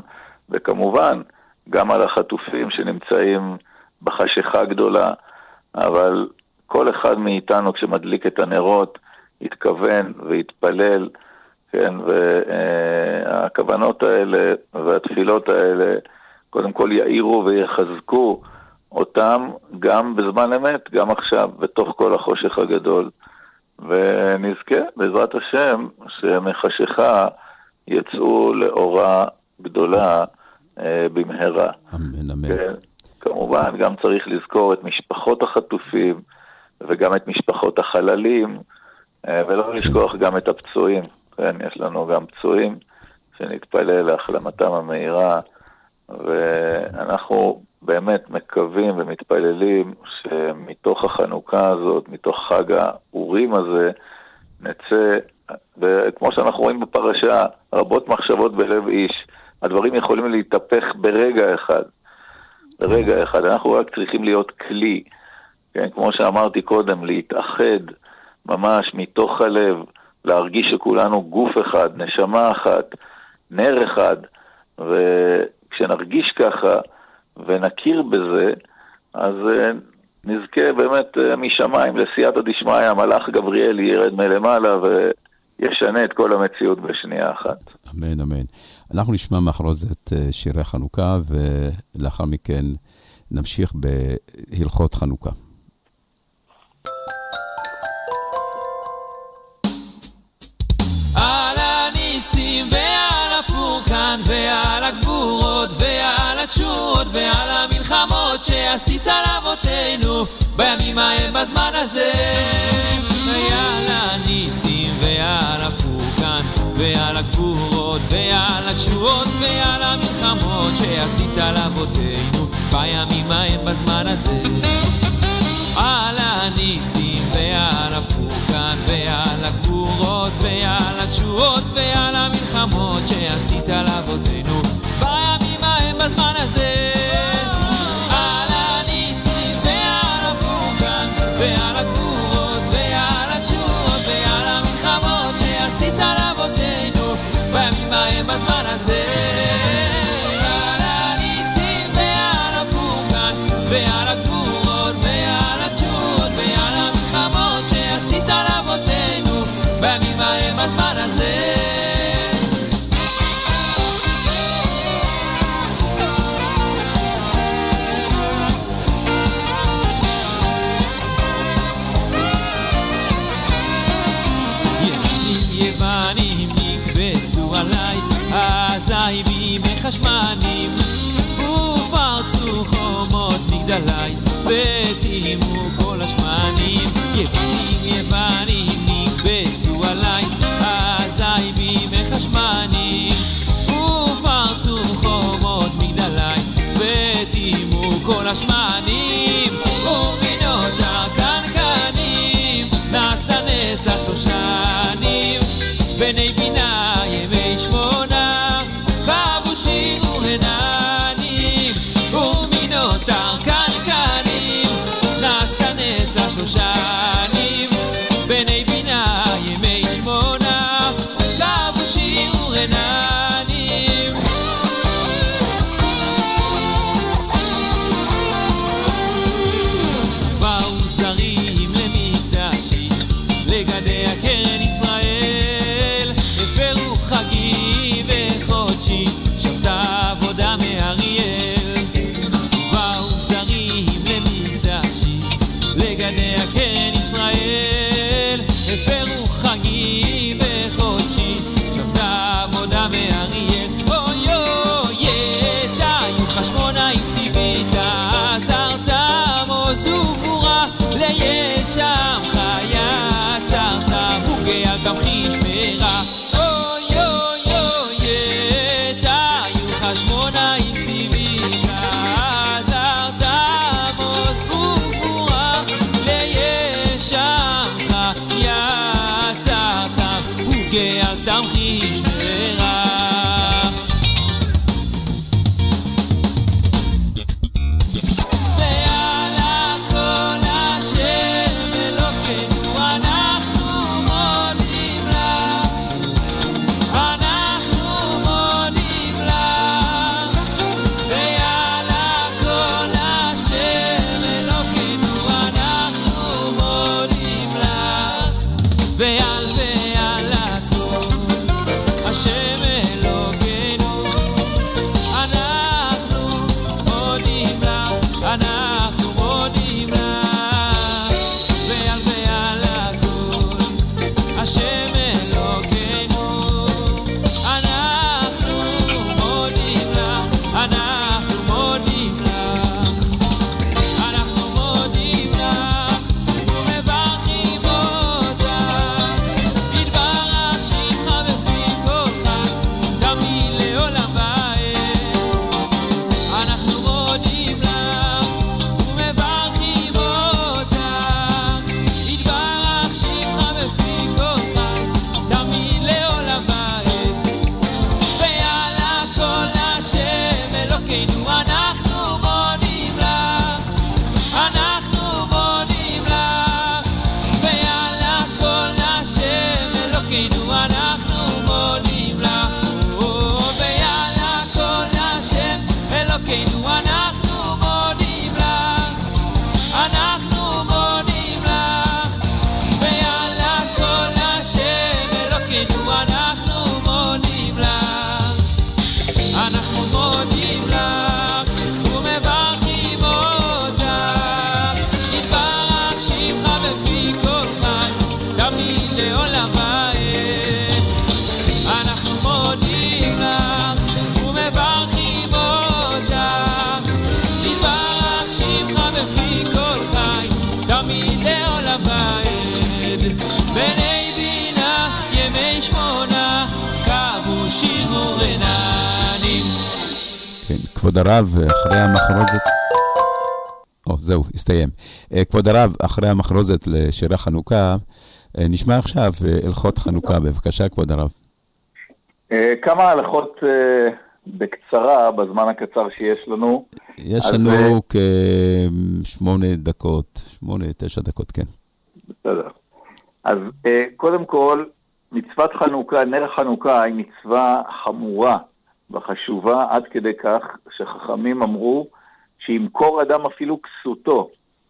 וכמובן גם על החטופים שנמצאים בחשיכה גדולה, אבל כל אחד מאיתנו כשמדליק את הנרות, יתכוון ויתפלל, כן, והכוונות האלה והתפילות האלה קודם כל יאירו ויחזקו אותם גם בזמן אמת, גם עכשיו, בתוך כל החושך הגדול. ונזכה, בעזרת השם, שמחשיכה יצאו לאורה גדולה אה, במהרה. אמן, אמן. כן, כמובן, גם צריך לזכור את משפחות החטופים וגם את משפחות החללים, אה, ולא לשכוח גם את הפצועים. כן, יש לנו גם פצועים שנתפלל להחלמתם המהירה, ואנחנו באמת מקווים ומתפללים שמתוך החנוכה הזאת, מתוך חג האורים הזה, נצא, וכמו שאנחנו רואים בפרשה, רבות מחשבות בלב איש. הדברים יכולים להתהפך ברגע אחד. ברגע אחד. אנחנו רק צריכים להיות כלי, כן, כמו שאמרתי קודם, להתאחד ממש מתוך הלב, להרגיש שכולנו גוף אחד, נשמה אחת, נר אחד, וכשנרגיש ככה ונכיר בזה, אז אה, נזכה באמת אה, משמיים, לסייעתא דשמיא, המלאך גבריאל ירד מלמעלה וישנה את כל המציאות בשנייה אחת. אמן, אמן. אנחנו נשמע מאחרוזת אה, שירי חנוכה, ולאחר מכן נמשיך בהלכות חנוכה. על הניסים ועל הפורקן ועל התשועות ועל המלחמות שעשית לאבותינו בימים ההם בזמן הזה. ועל הניסים ועל הפורקן ועל הגבורות ועל התשועות ועל המלחמות שעשית לאבותינו בימים ההם בזמן הזה. על הניסים ועל הפורקן ועל הגבורות ועל התשועות ועל המלחמות שעשית לאבותינו בזמן הזה על הניסים ועל הפורקן ועל מגדלי, וטימו כל השמנים. יוונים יוונים נקבצו עליי, אזי בימי חשמנים, רננים כן, כבוד הרב, אחרי המחרוזת... או, זהו, הסתיים. אה, כבוד הרב, אחרי המחרוזת לשירי חנוכה, אה, נשמע עכשיו אה, הלכות חנוכה. בבקשה, כבוד הרב. כמה הלכות בקצרה, בזמן הקצר שיש לנו. יש אז, לנו אה, כשמונה דקות, שמונה, תשע דקות, כן. בסדר. אז קודם כל, מצוות חנוכה, נר חנוכה היא מצווה חמורה וחשובה עד כדי כך שחכמים אמרו שימכור אדם אפילו כסותו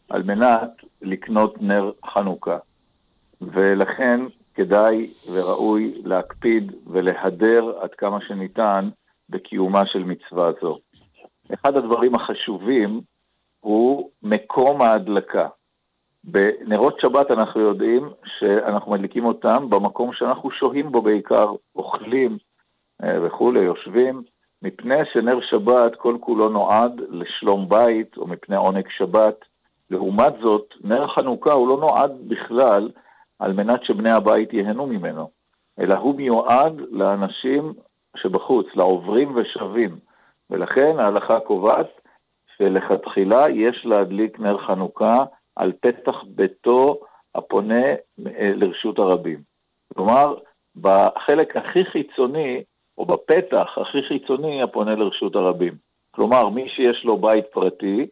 על מנת לקנות נר חנוכה. ולכן כדאי וראוי להקפיד ולהדר עד כמה שניתן בקיומה של מצווה זו. אחד הדברים החשובים הוא מקום ההדלקה. בנרות שבת אנחנו יודעים שאנחנו מדליקים אותם במקום שאנחנו שוהים בו בעיקר, אוכלים אה, וכולי, יושבים, מפני שנר שבת כל כולו נועד לשלום בית או מפני עונג שבת. לעומת זאת, נר חנוכה הוא לא נועד בכלל על מנת שבני הבית ייהנו ממנו, אלא הוא מיועד לאנשים שבחוץ, לעוברים ושבים. ולכן ההלכה קובעת שלכתחילה יש להדליק נר חנוכה על פתח ביתו הפונה אה, לרשות הרבים. כלומר, בחלק הכי חיצוני, או בפתח הכי חיצוני הפונה לרשות הרבים. כלומר, מי שיש לו בית פרטי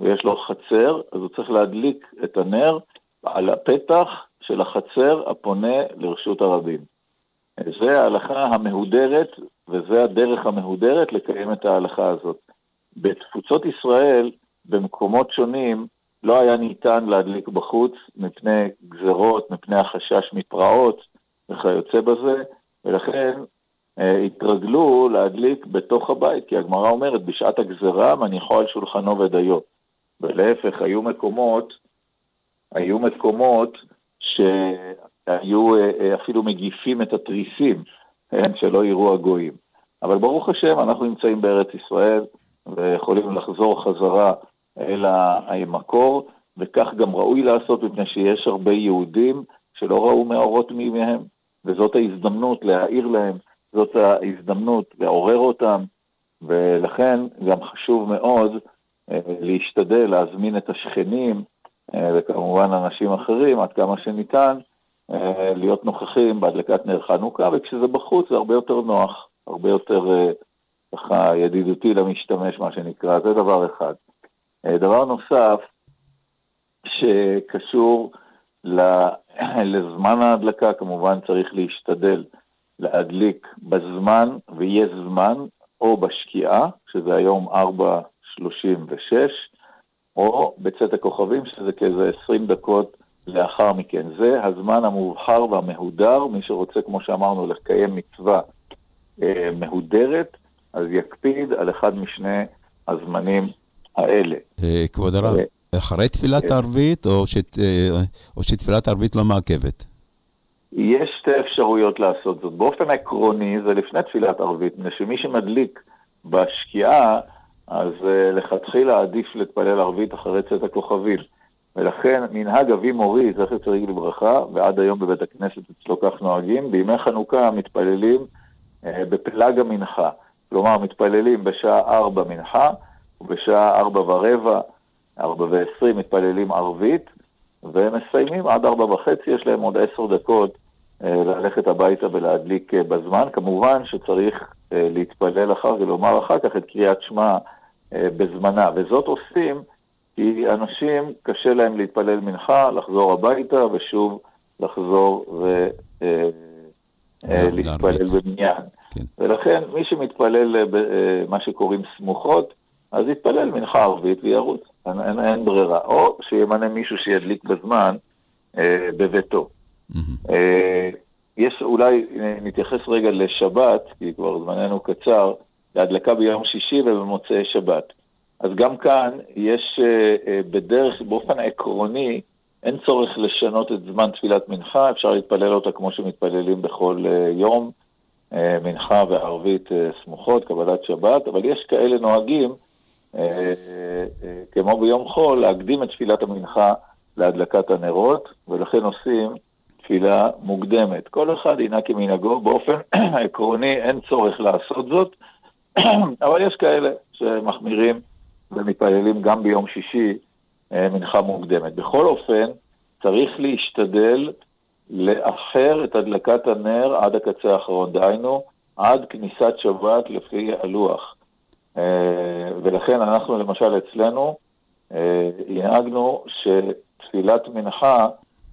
ויש לו חצר, אז הוא צריך להדליק את הנר על הפתח של החצר הפונה לרשות הרבים. זה ההלכה המהודרת, וזה הדרך המהודרת לקיים את ההלכה הזאת. בתפוצות ישראל, במקומות שונים, לא היה ניתן להדליק בחוץ מפני גזרות, מפני החשש מפרעות וכיוצא בזה, ולכן אה, התרגלו להדליק בתוך הבית, כי הגמרא אומרת, בשעת הגזרה מניחו על שולחנו ודיו. ולהפך, היו מקומות, היו מקומות שהיו אה, אה, אפילו מגיפים את התריסים, כן, שלא יראו הגויים. אבל ברוך השם, אנחנו נמצאים בארץ ישראל ויכולים לחזור חזרה אל המקור, וכך גם ראוי לעשות מפני שיש הרבה יהודים שלא ראו מאורות מימיהם, וזאת ההזדמנות להעיר להם, זאת ההזדמנות לעורר אותם, ולכן גם חשוב מאוד אה, להשתדל להזמין את השכנים, אה, וכמובן אנשים אחרים עד כמה שניתן, אה, להיות נוכחים בהדלקת נר חנוכה, וכשזה בחוץ זה הרבה יותר נוח, הרבה יותר ככה ידידותי למשתמש, מה שנקרא, זה דבר אחד. אה, דבר נוסף, שקשור *coughs* לזמן ההדלקה, כמובן צריך להשתדל להדליק בזמן, ויהיה זמן, או בשקיעה, שזה היום 4.36, או בצאת הכוכבים, שזה כאיזה 20 דקות לאחר מכן. זה הזמן המובחר והמהודר, מי שרוצה, כמו שאמרנו, לקיים מצווה אה, מהודרת, אז יקפיד על אחד משני הזמנים האלה. אה, כבוד הרב, אה, אחרי תפילת אה. הערבית, או שת- אה, או שתפילת הערבית לא מעכבת? יש שתי אפשרויות לעשות זאת. באופן עקרוני זה לפני תפילת ערבית, מפני שמי שמדליק בשקיעה, אז לכתחילה עדיף להתפלל ערבית אחרי צאת הכוכבים. ולכן מנהג אבי מורי, זכר צדיק לברכה, ועד היום בבית הכנסת אצלו כך נוהגים, בימי חנוכה מתפללים uh, בפלג המנחה. כלומר, מתפללים בשעה ארבע מנחה, ובשעה ארבע ורבע, ארבע ועשרים מתפללים ערבית, ומסיימים עד ארבע וחצי, יש להם עוד עשר דקות אה, ללכת הביתה ולהדליק אה, בזמן. כמובן שצריך אה, להתפלל אחר ולומר אחר כך את קריאת שמע בזמנה, וזאת עושים כי אנשים קשה להם להתפלל מנחה, לחזור הביתה ושוב לחזור ולהתפלל. במניין. כן. ולכן מי שמתפלל במה שקוראים סמוכות, אז יתפלל מנחה ערבית וירוץ, אין, אין, אין ברירה. או שימנה מישהו שידליק בזמן אה, בביתו. מהמם. אה, יש, אולי אה, נתייחס רגע לשבת, כי כבר זמננו קצר, להדלקה ביום שישי ובמוצאי שבת. אז גם כאן יש אה, אה, בדרך, באופן עקרוני, אין צורך לשנות את זמן תפילת מנחה, אפשר להתפלל אותה כמו שמתפללים בכל אה, יום, אה, מנחה וערבית אה, סמוכות, קבלת שבת, אבל יש כאלה נוהגים, כמו ביום חול, להקדים את תפילת המנחה להדלקת הנרות, ולכן עושים תפילה מוקדמת. כל אחד ינהג כמנהגו, באופן *clears throat* עקרוני אין צורך לעשות זאת, *clears throat* אבל יש כאלה שמחמירים ומתפללים גם ביום שישי אה, מנחה מוקדמת. בכל אופן, צריך להשתדל לאחר את הדלקת הנר עד הקצה האחרון, דהיינו, עד כניסת שבת לפי הלוח. אה, ולכן אנחנו למשל אצלנו אה, הנהגנו שתפילת מנחה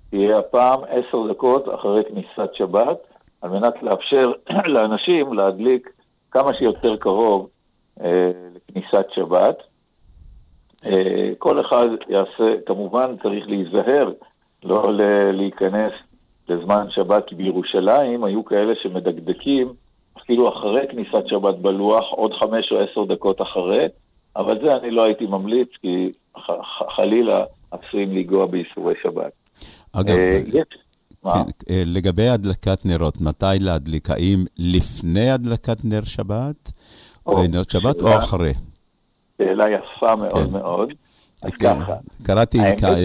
תהיה הפעם עשר דקות אחרי כניסת שבת, על מנת לאפשר *clears throat* לאנשים להדליק כמה שיותר קרוב אה, לכניסת שבת. כל אחד יעשה, כמובן צריך להיזהר, לא להיכנס לזמן שבת, כי בירושלים היו כאלה שמדקדקים אפילו אחרי כניסת שבת בלוח, עוד חמש או עשר דקות אחרי, אבל זה אני לא הייתי ממליץ, כי חלילה עשויים לנגוע באיסורי שבת. אגב, אה, יש... מה? כן, אה, לגבי הדלקת נרות, מתי להדליק? האם לפני הדלקת נר שבת, או, נר שבת, או אחרי? שאלה יפה מאוד כן. מאוד. אז כן, ככה, קראתי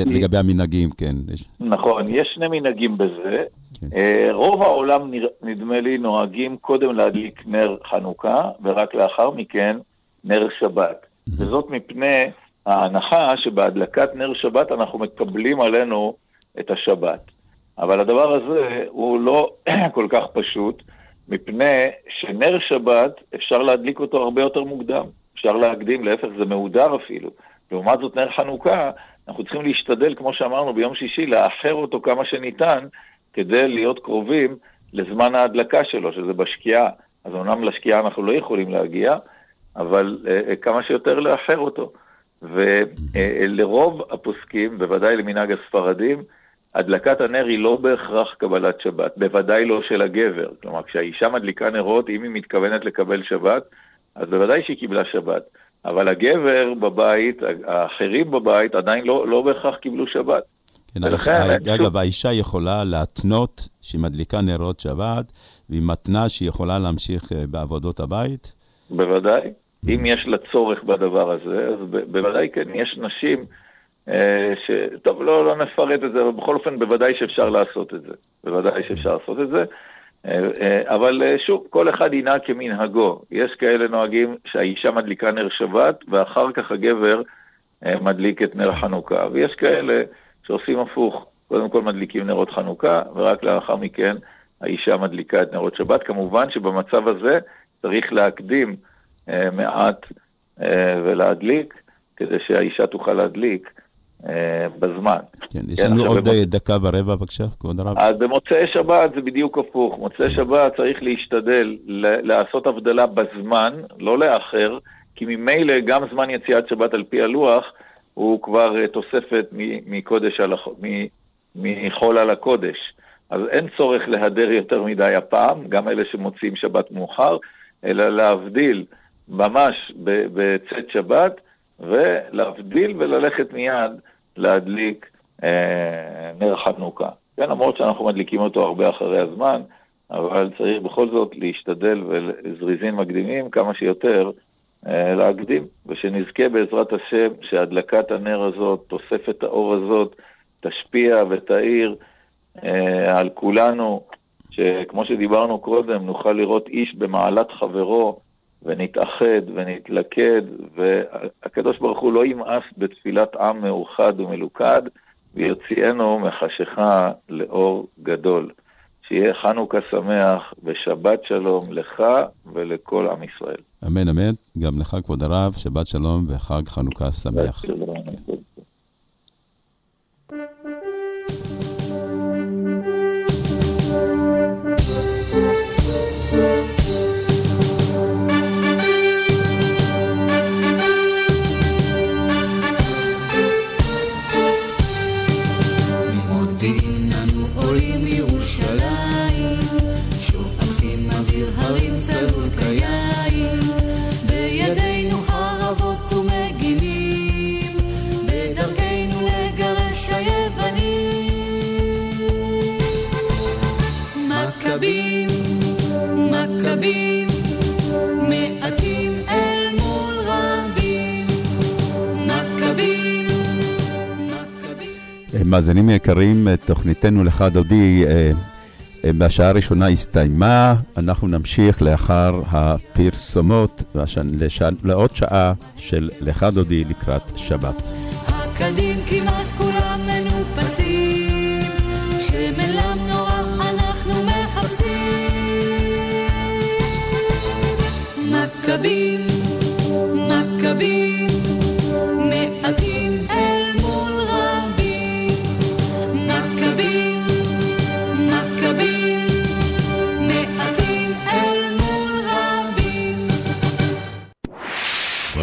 לגבי המנהגים, כן. נכון, יש שני מנהגים בזה. כן. אה, רוב העולם, נדמה לי, נוהגים קודם להדליק נר חנוכה, ורק לאחר מכן נר שבת. וזאת מפני ההנחה שבהדלקת נר שבת אנחנו מקבלים עלינו את השבת. אבל הדבר הזה הוא לא *clears throat* כל כך פשוט, מפני שנר שבת, אפשר להדליק אותו הרבה יותר מוקדם. אפשר להקדים, להפך, זה מהודר אפילו. לעומת זאת, נר חנוכה, אנחנו צריכים להשתדל, כמו שאמרנו ביום שישי, לאחר אותו כמה שניתן, כדי להיות קרובים לזמן ההדלקה שלו, שזה בשקיעה. אז אמנם לשקיעה אנחנו לא יכולים להגיע, אבל אה, אה, כמה שיותר לאחר אותו. ולרוב הפוסקים, בוודאי למנהג הספרדים, הדלקת הנר היא לא בהכרח קבלת שבת, בוודאי לא של הגבר. כלומר, כשהאישה מדליקה נרות, אם היא מתכוונת לקבל שבת, אז בוודאי שהיא קיבלה שבת. אבל הגבר בבית, האחרים בבית, עדיין לא, לא בהכרח קיבלו שבת. כן, ולכן, שוב- אגב, האישה יכולה להתנות שהיא מדליקה נרות שבת, והיא מתנה שהיא יכולה להמשיך אה, בעבודות הבית. בוודאי. אם יש לה צורך בדבר הזה, אז בוודאי כן. יש נשים אה, ש... טוב, לא, לא נפרט את זה, אבל בכל אופן בוודאי שאפשר לעשות את זה. בוודאי שאפשר לעשות את זה. אה, אה, אבל אה, שוב, כל אחד ינהג כמנהגו. יש כאלה נוהגים שהאישה מדליקה נר שבת, ואחר כך הגבר אה, מדליק את נר חנוכה. ויש כאלה שעושים הפוך. קודם כל מדליקים נרות חנוכה, ורק לאחר מכן האישה מדליקה את נרות שבת. כמובן שבמצב הזה צריך להקדים אה, מעט אה, ולהדליק, כדי שהאישה תוכל להדליק אה, בזמן. כן, יש כן, לנו עכשיו עוד במוצ- אה, דקה ורבע, בבקשה, כבוד הרב. אז במוצאי שבת זה בדיוק הפוך. מוצאי שבת צריך להשתדל לעשות הבדלה בזמן, לא לאחר, כי ממילא גם זמן יציאת שבת על פי הלוח הוא כבר אה, תוספת מקודש הלכות, מחול על הקודש. אז אין צורך להדר יותר מדי הפעם, גם אלה שמוציאים שבת מאוחר, אלא להבדיל ממש בצאת שבת, ולהבדיל וללכת מיד להדליק אה, נר חנוכה. כן, למרות שאנחנו מדליקים אותו הרבה אחרי הזמן, אבל צריך בכל זאת להשתדל וזריזים מקדימים כמה שיותר להקדים, ושנזכה בעזרת השם שהדלקת הנר הזאת, תוספת האור הזאת, תשפיע ותאיר אה, על כולנו, שכמו שדיברנו קודם, נוכל לראות איש במעלת חברו, ונתאחד ונתלכד, והקדוש ברוך הוא לא ימאס בתפילת עם מאוחד ומלוכד, ויוציאנו מחשיכה לאור גדול. שיהיה חנוכה שמח ושבת שלום לך ולכל עם ישראל. אמן, אמן. גם לך, כבוד הרב, שבת שלום וחג חנוכה שמח. שלום. ממודיעין מאזינים יקרים, תוכניתנו לך דודי אה, אה, בשעה הראשונה הסתיימה, אנחנו נמשיך לאחר הפרסומות והש- לש- לעוד שעה של לך דודי לקראת שבת.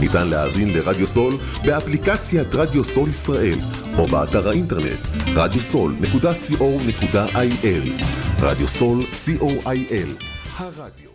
ניתן להאזין לרדיו סול באפליקציית רדיו סול ישראל או באתר האינטרנט radiosol.co.il רדיו סול הרדיו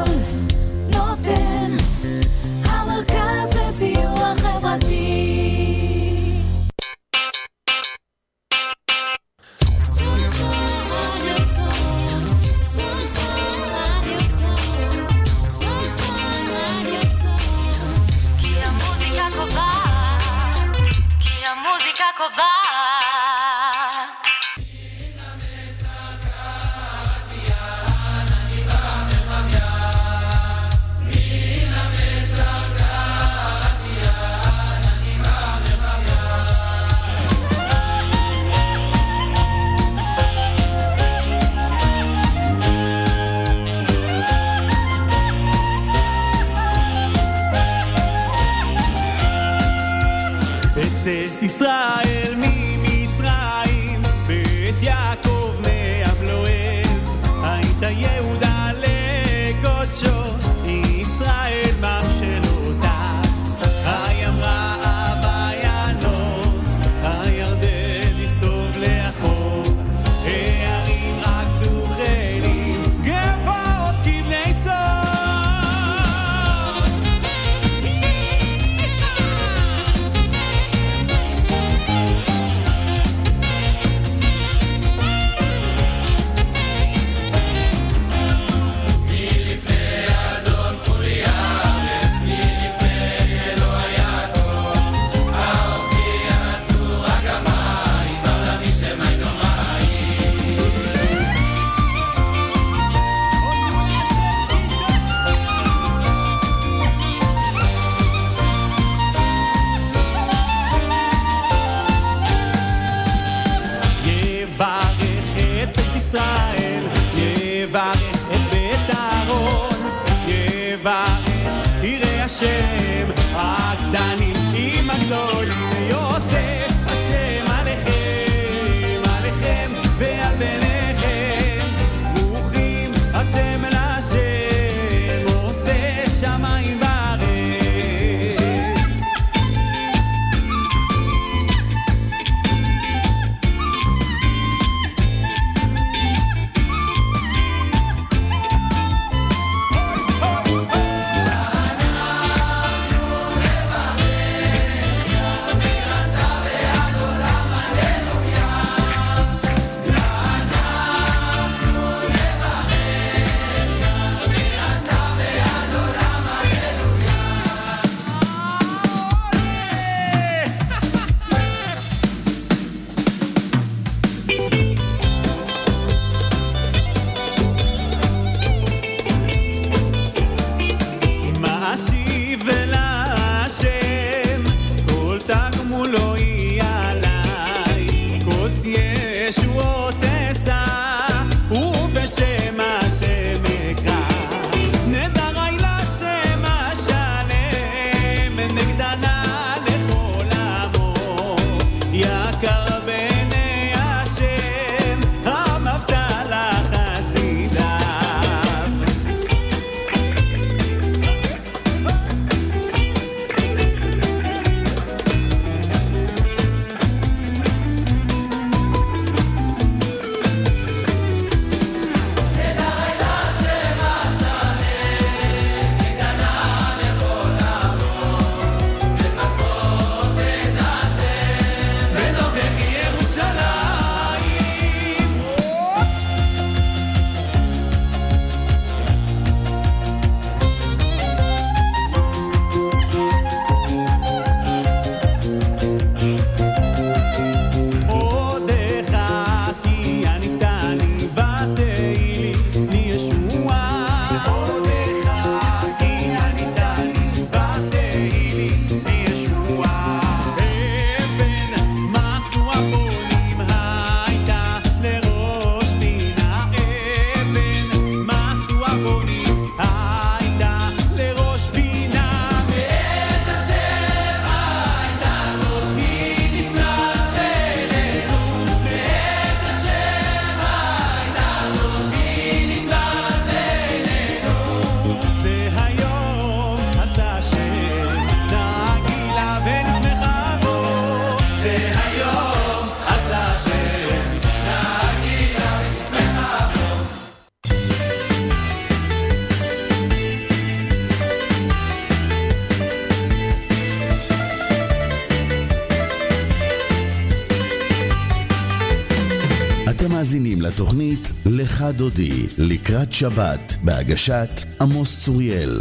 דודי, לקראת שבת, בהגשת עמוס צוריאל.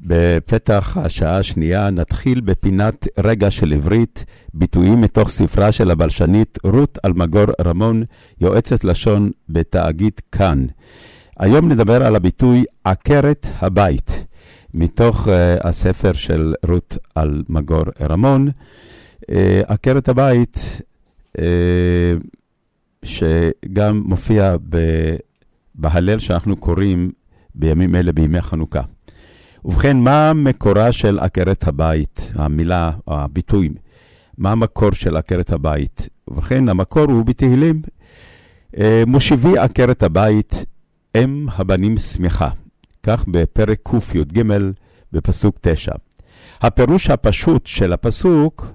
בפתח השעה השנייה נתחיל בפינת רגע של עברית, ביטויים מתוך ספרה של הבלשנית רות אלמגור רמון, יועצת לשון בתאגיד כאן. היום נדבר על הביטוי עקרת הבית, מתוך uh, הספר של רות אלמגור רמון. Uh, עקרת הבית, uh, שגם מופיע ב- בהלל שאנחנו קוראים בימים אלה, בימי חנוכה. ובכן, מה מקורה של עקרת הבית, המילה, הביטוי? מה המקור של עקרת הבית? ובכן, המקור הוא בתהילים. מושיבי עקרת הבית, אם הבנים שמחה. כך בפרק קי"ג בפסוק 9. הפירוש הפשוט של הפסוק,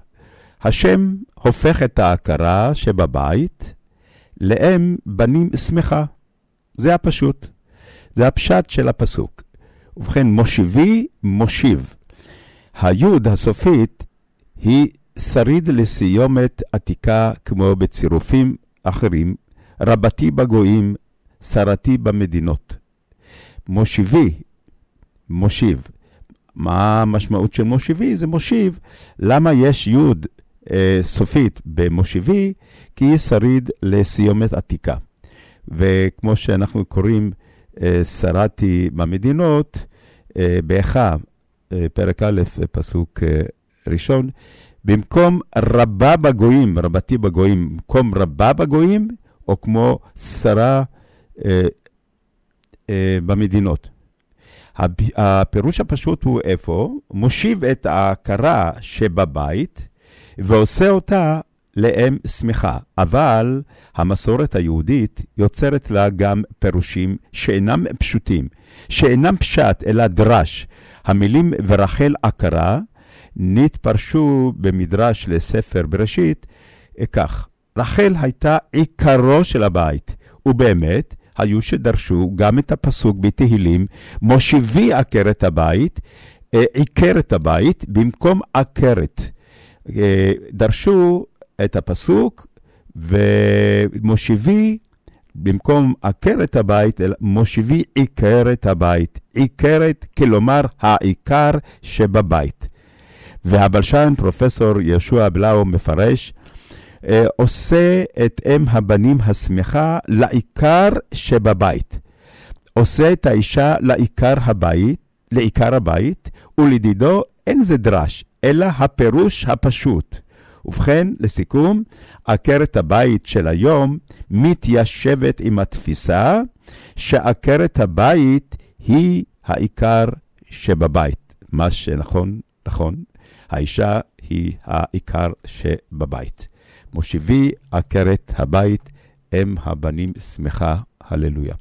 השם הופך את ההכרה שבבית לאם בנים שמחה. זה הפשוט. זה הפשט של הפסוק. ובכן, מושיבי מושיב. היוד הסופית היא שריד לסיומת עתיקה כמו בצירופים אחרים, רבתי בגויים, שרתי במדינות. מושיבי, מושיב. מה המשמעות של מושיבי? זה מושיב. למה יש יוד אה, סופית במושיבי? כי היא שריד לסיומת עתיקה. וכמו שאנחנו קוראים, אה, שרתי במדינות, אה, באיכה, אה, פרק א', פסוק ראשון, במקום רבה בגויים, רבתי בגויים, במקום רבה בגויים, או כמו שרה אה, אה, במדינות. הפירוש הפשוט הוא איפה? מושיב את ההכרה שבבית ועושה אותה לאם שמחה, אבל המסורת היהודית יוצרת לה גם פירושים שאינם פשוטים, שאינם פשט אלא דרש. המילים ורחל עקרה נתפרשו במדרש לספר בראשית כך, רחל הייתה עיקרו של הבית, ובאמת, היו שדרשו גם את הפסוק בתהילים, מושיבי עקרת הבית, עיקרת הבית במקום עקרת. דרשו את הפסוק, ומושיבי, במקום עקרת הבית, מושיבי עיקרת הבית. עיקרת, כלומר העיקר שבבית. והבלשן, פרופסור יהושע בלאו, מפרש, אה, עושה את אם הבנים השמחה לעיקר שבבית. עושה את האישה לעיקר הבית, לעיקר הבית, ולדידו אין זה דרש, אלא הפירוש הפשוט. ובכן, לסיכום, עקרת הבית של היום מתיישבת עם התפיסה שעקרת הבית היא העיקר שבבית. מה שנכון, נכון, האישה היא העיקר שבבית. מושיבי עקרת הבית, אם הבנים שמחה, הללויה.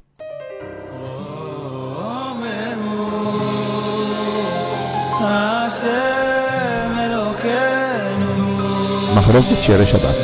מחלוקת שירי שבת.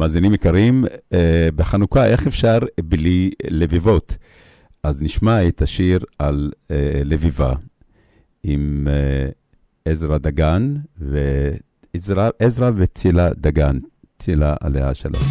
מאזינים יקרים, אה, בחנוכה איך אפשר בלי לביבות? אז נשמע את השיר על אה, לביבה עם אה, עזרא דגן, ועזרא עזרא וצילה דגן, צילה עליה שלום.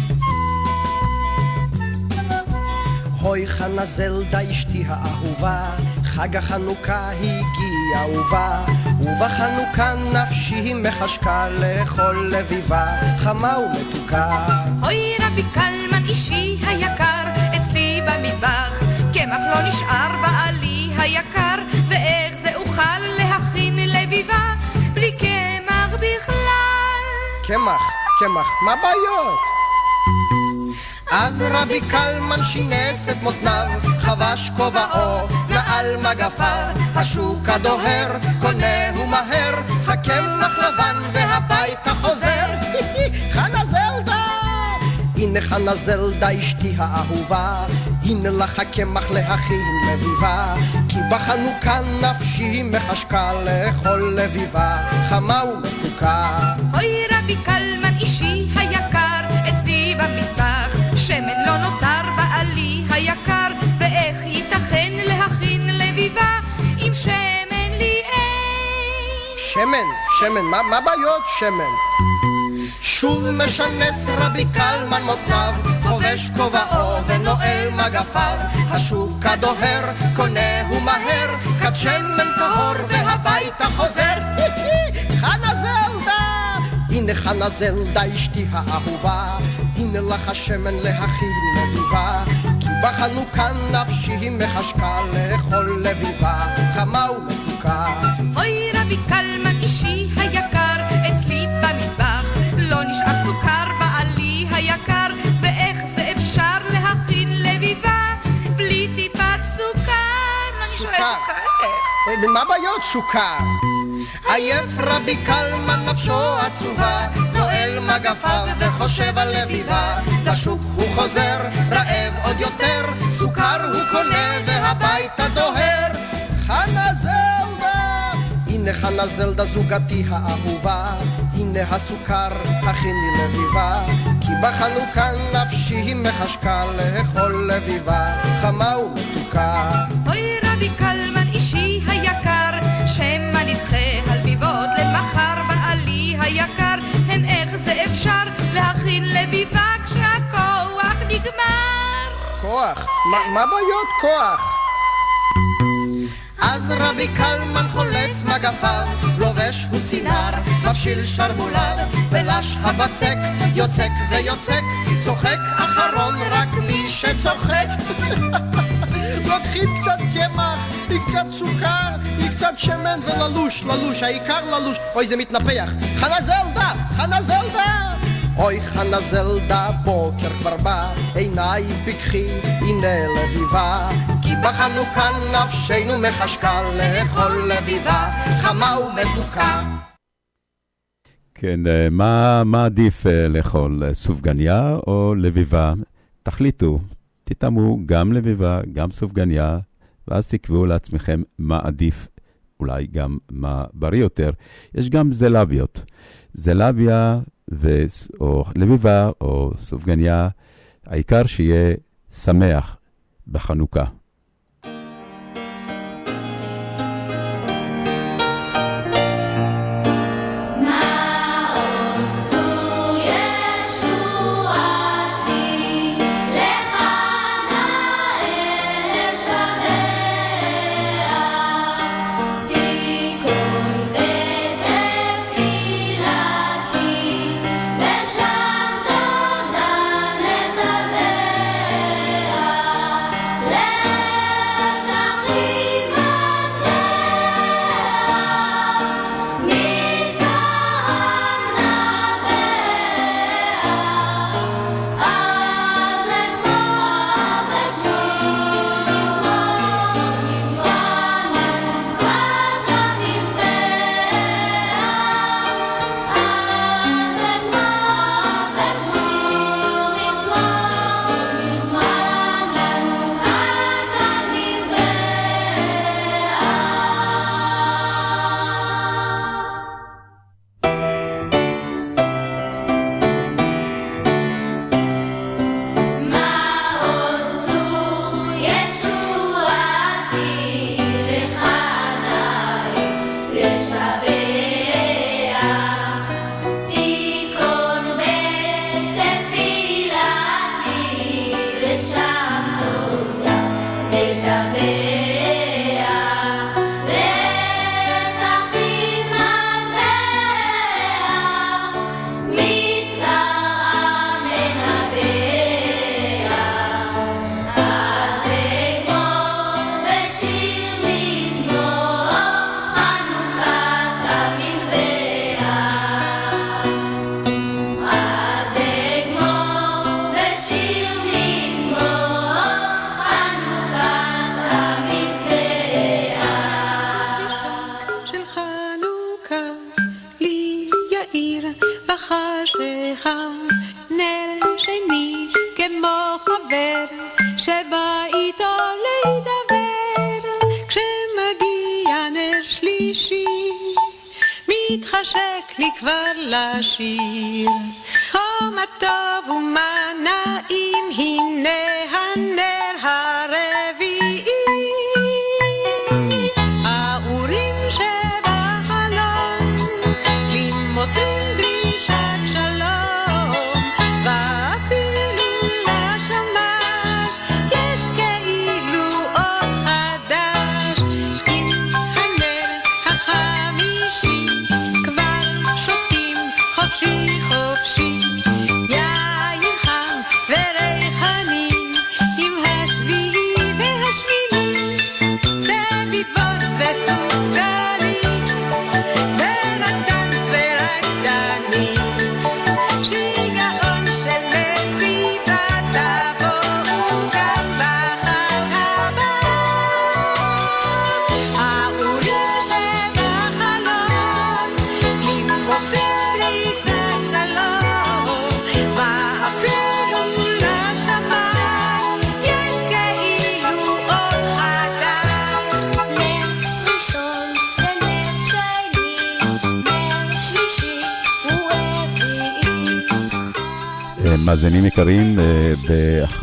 הוי חנה זלדה אשתי האהובה, חג החנוכה הגיע ובא, ובחנוכה נפשי מחשקה לאכול לביבה, חמה ומתוקה. אוי רבי קלמן אישי היקר, אצלי במטבח, קמח לא נשאר בעלי היקר, ואיך זה אוכל להכין לביבה, בלי קמח בכלל. קמח, קמח, מה בעיות? אז רבי קלמן שינס את מותניו, חבש כובעו, נעל מגפיו, השוק הדוהר, קונה ומהר, סכם לך לבן והביתה חוזר, *laughs* חנה זלדה! הנה חנה זלדה אשתי האהובה, הנה לך הקמח להכין לביבה, כי בחנוכה נפשי מחשקה לאכול לביבה, חמה ומתוקה. אוי רבי קלמן אישי היקר, אצלי במטבח, היקר, ואיך ייתכן להכין לביבה, אם שמן לי אין? שמן, שמן, מה, מה בעיות שמן? שוב משנס רבי קלמן מותניו, חובש כובעו ונועל מגפיו, השוק הדוהר, קונה ומהר, כד שמן טהור והביתה חוזר, חנה זלדה! הנה חנה זלדה אשתי האהובה, הנה לך השמן להכין לביבה, בחנוכה נפשי מחשקה לאכול לביבה, חמה ומתוקה. אוי רבי קלמן אישי היקר, אצלי במטבח, לא נשאר סוכר בעלי היקר, ואיך זה אפשר להכין לביבה, בלי טיפת סוכר? אני שואלת סוכר. אותך, איך? מה בעיות סוכר? עייף רבי קלמן נפשו עצובה, נועל מגפיו וחושב על לביבה. לשוק הוא חוזר, רעב עוד יותר, סוכר הוא קונה והביתה דוהר. חנה זלדה! הנה חנה זלדה זוגתי האהובה, הנה הסוכר, הכיני לביבה. כי בחנוכה נפשי מחשקה לאכול לביבה, חמה ומתוקה. כוח? מה, מה בעיות כוח? אז רבי קלמן חולץ מגפיו, לובש הוא סינר, מפשיל שרוולב, ולש הבצק, יוצק ויוצק, צוחק אחרון רק מי שצוחק. *laughs* לוקחים קצת קמח, קצת סוכר, קצת שמן וללוש, ללוש, העיקר ללוש. אוי, זה מתנפח. חנה זלדה! חנה זלדה! אוי חנה זלדה, בוקר כבר בא, עיניי פיקחי, הנה לביבה. כי בחנוכה נפשנו מחשקה לאכול לביבה, חמה ומתוקה. כן, אה, מה, מה עדיף אה, לאכול, אה, סופגניה או לביבה? תחליטו, תטעמו גם לביבה, גם סופגניה, ואז תקבעו לעצמכם מה עדיף, אולי גם מה בריא יותר. יש גם זלביות. זלביה ו... או לביבה או סופגניה, העיקר שיהיה שמח בחנוכה.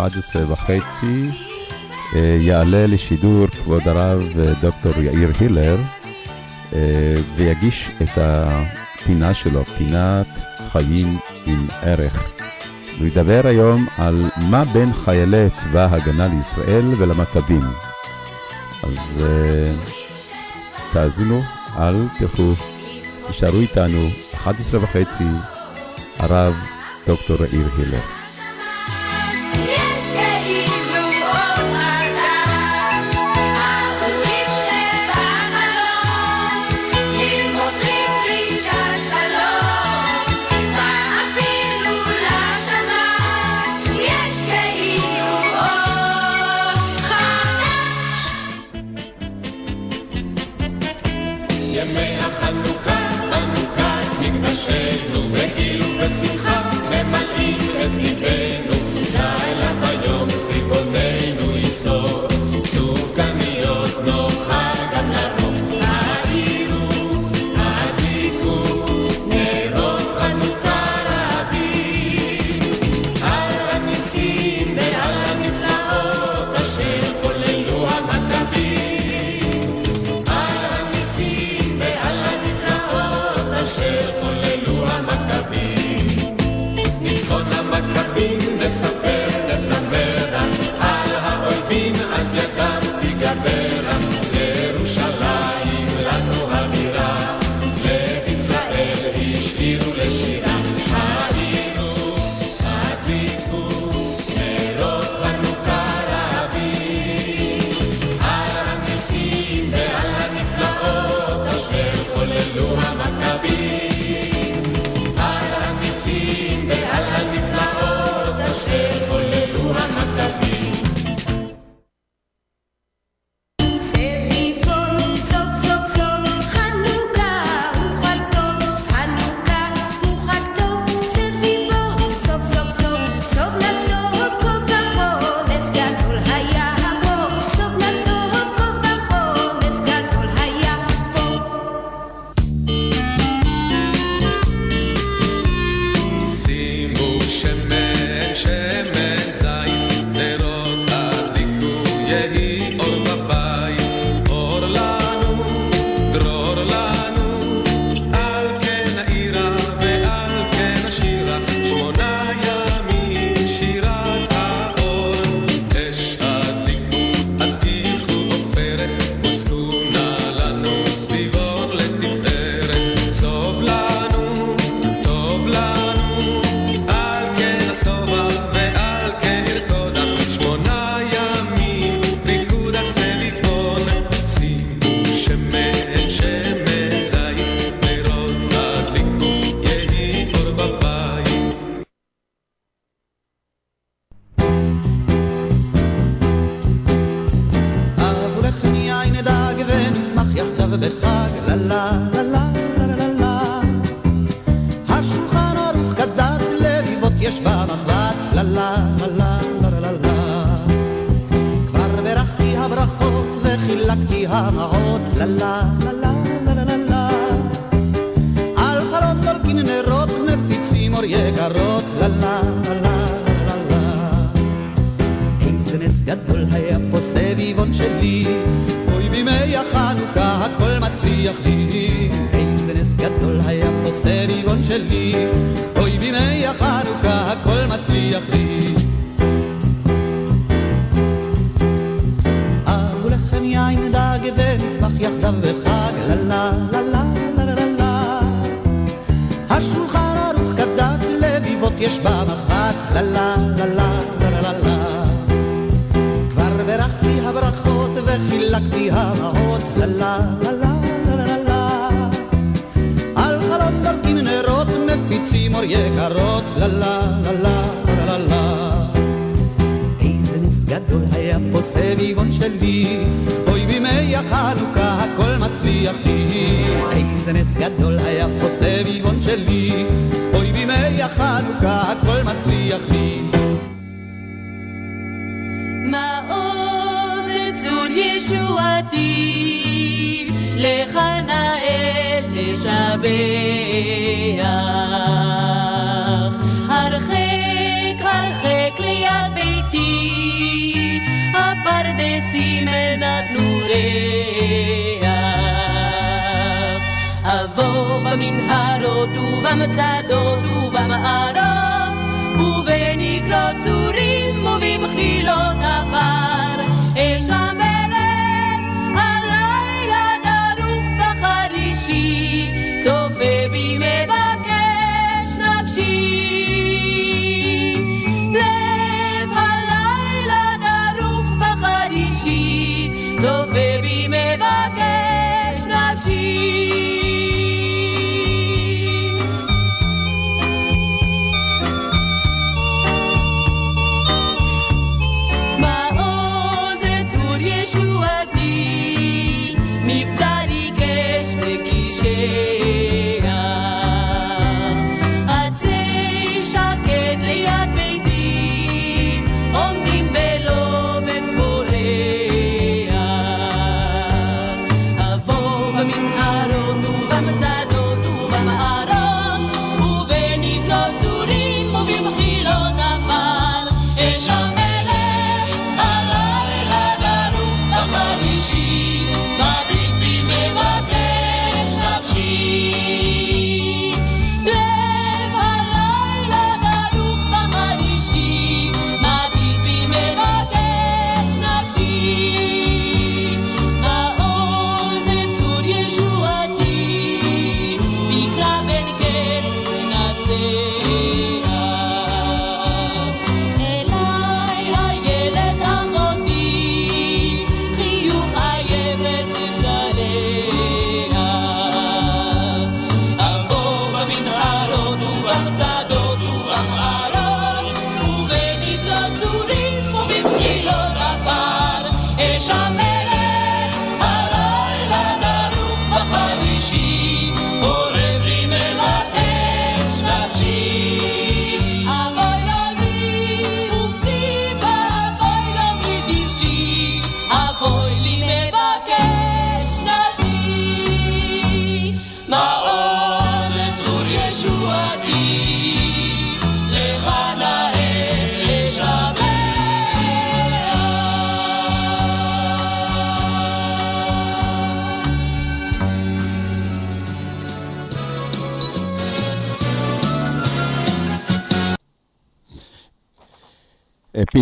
11 וחצי אה, יעלה לשידור כבוד הרב אה, דוקטור יאיר הילר אה, ויגיש את הפינה שלו, פינת חיים עם ערך. הוא ידבר היום על מה בין חיילי צבא ההגנה לישראל ולמטבים. אז תאזינו, אל תלכו, תישארו איתנו, 11 וחצי, הרב דוקטור יאיר הילר. לחנאל תשבח. הרחק הרחק ליד ביתי, הפרדסים נתנו ריח. אבוא במנהרות ובמצדות ובמערות, ובנקרות צורים ובמחילות עפר.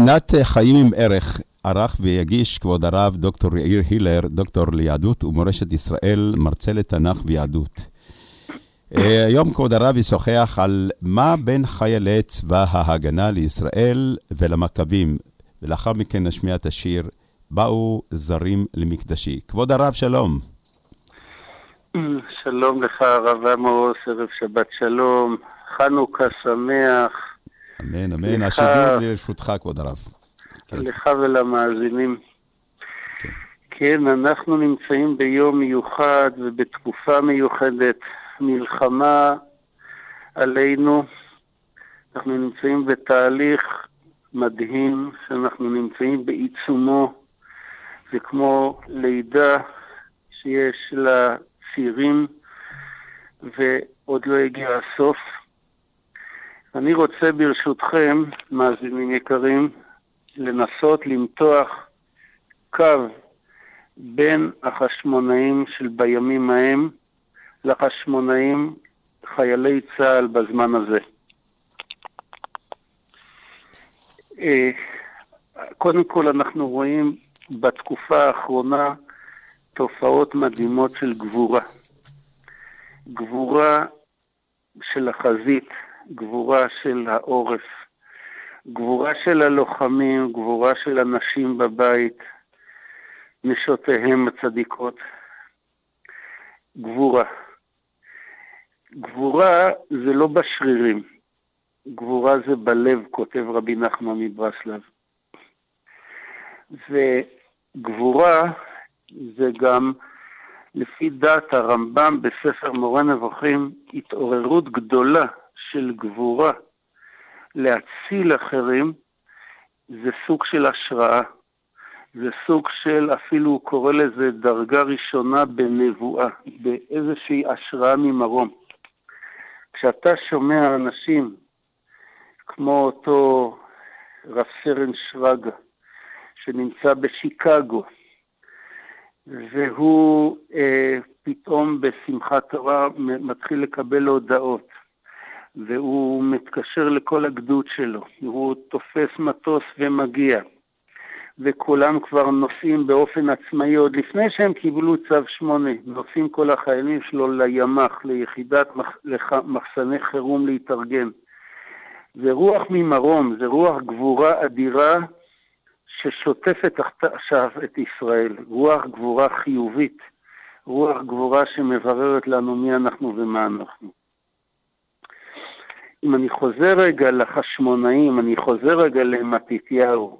פינת אה, חיים עם ערך ערך ויגיש כבוד הרב דוקטור יאיר הילר, דוקטור ליהדות ומורשת ישראל, מרצה לתנ"ך ויהדות. אה, היום כבוד הרב ישוחח על מה בין חיילי צבא ההגנה לישראל ולמכבים, ולאחר מכן נשמיע את השיר "באו זרים למקדשי". כבוד הרב, שלום. שלום לך, הרב עמוס, ערב שבת שלום, חנוכה שמח. אמן, אמן. השידור לרשותך, כבוד הרב. כן. לך ולמאזינים. כן. כן, אנחנו נמצאים ביום מיוחד ובתקופה מיוחדת, מלחמה עלינו. אנחנו נמצאים בתהליך מדהים שאנחנו נמצאים בעיצומו. זה כמו לידה שיש לה צירים ועוד לא הגיע הסוף. אני רוצה ברשותכם, מאזינים יקרים, לנסות למתוח קו בין החשמונאים של בימים ההם לחשמונאים חיילי צה"ל בזמן הזה. אה, קודם כל אנחנו רואים בתקופה האחרונה תופעות מדהימות של גבורה. גבורה של החזית, גבורה של העורף, גבורה של הלוחמים, גבורה של הנשים בבית, נשותיהם הצדיקות. גבורה. גבורה זה לא בשרירים, גבורה זה בלב, כותב רבי נחמן מברסלב. וגבורה זה גם, לפי דעת הרמב"ם בספר מורה נבוכים, התעוררות גדולה של גבורה להציל אחרים, זה סוג של השראה. זה סוג של, אפילו הוא קורא לזה דרגה ראשונה בנבואה, באיזושהי השראה ממרום. כשאתה שומע אנשים כמו אותו רב סרן שרגא, שנמצא בשיקגו, והוא אה, פתאום בשמחת תורה מתחיל לקבל הודעות, והוא מתקשר לכל הגדוד שלו, הוא תופס מטוס ומגיע, וכולם כבר נוסעים באופן עצמאי, עוד לפני שהם קיבלו צו שמונה, נוסעים כל החיילים שלו לימ"ח, ליחידת מח, מחסני חירום להתארגן. זה רוח ממרום, זה רוח גבורה אדירה ששוטפת עכשיו את ישראל, רוח גבורה חיובית, רוח גבורה שמבררת לנו מי אנחנו ומה אנחנו. אם אני חוזר רגע לחשמונאים, אני חוזר רגע למתתיהו,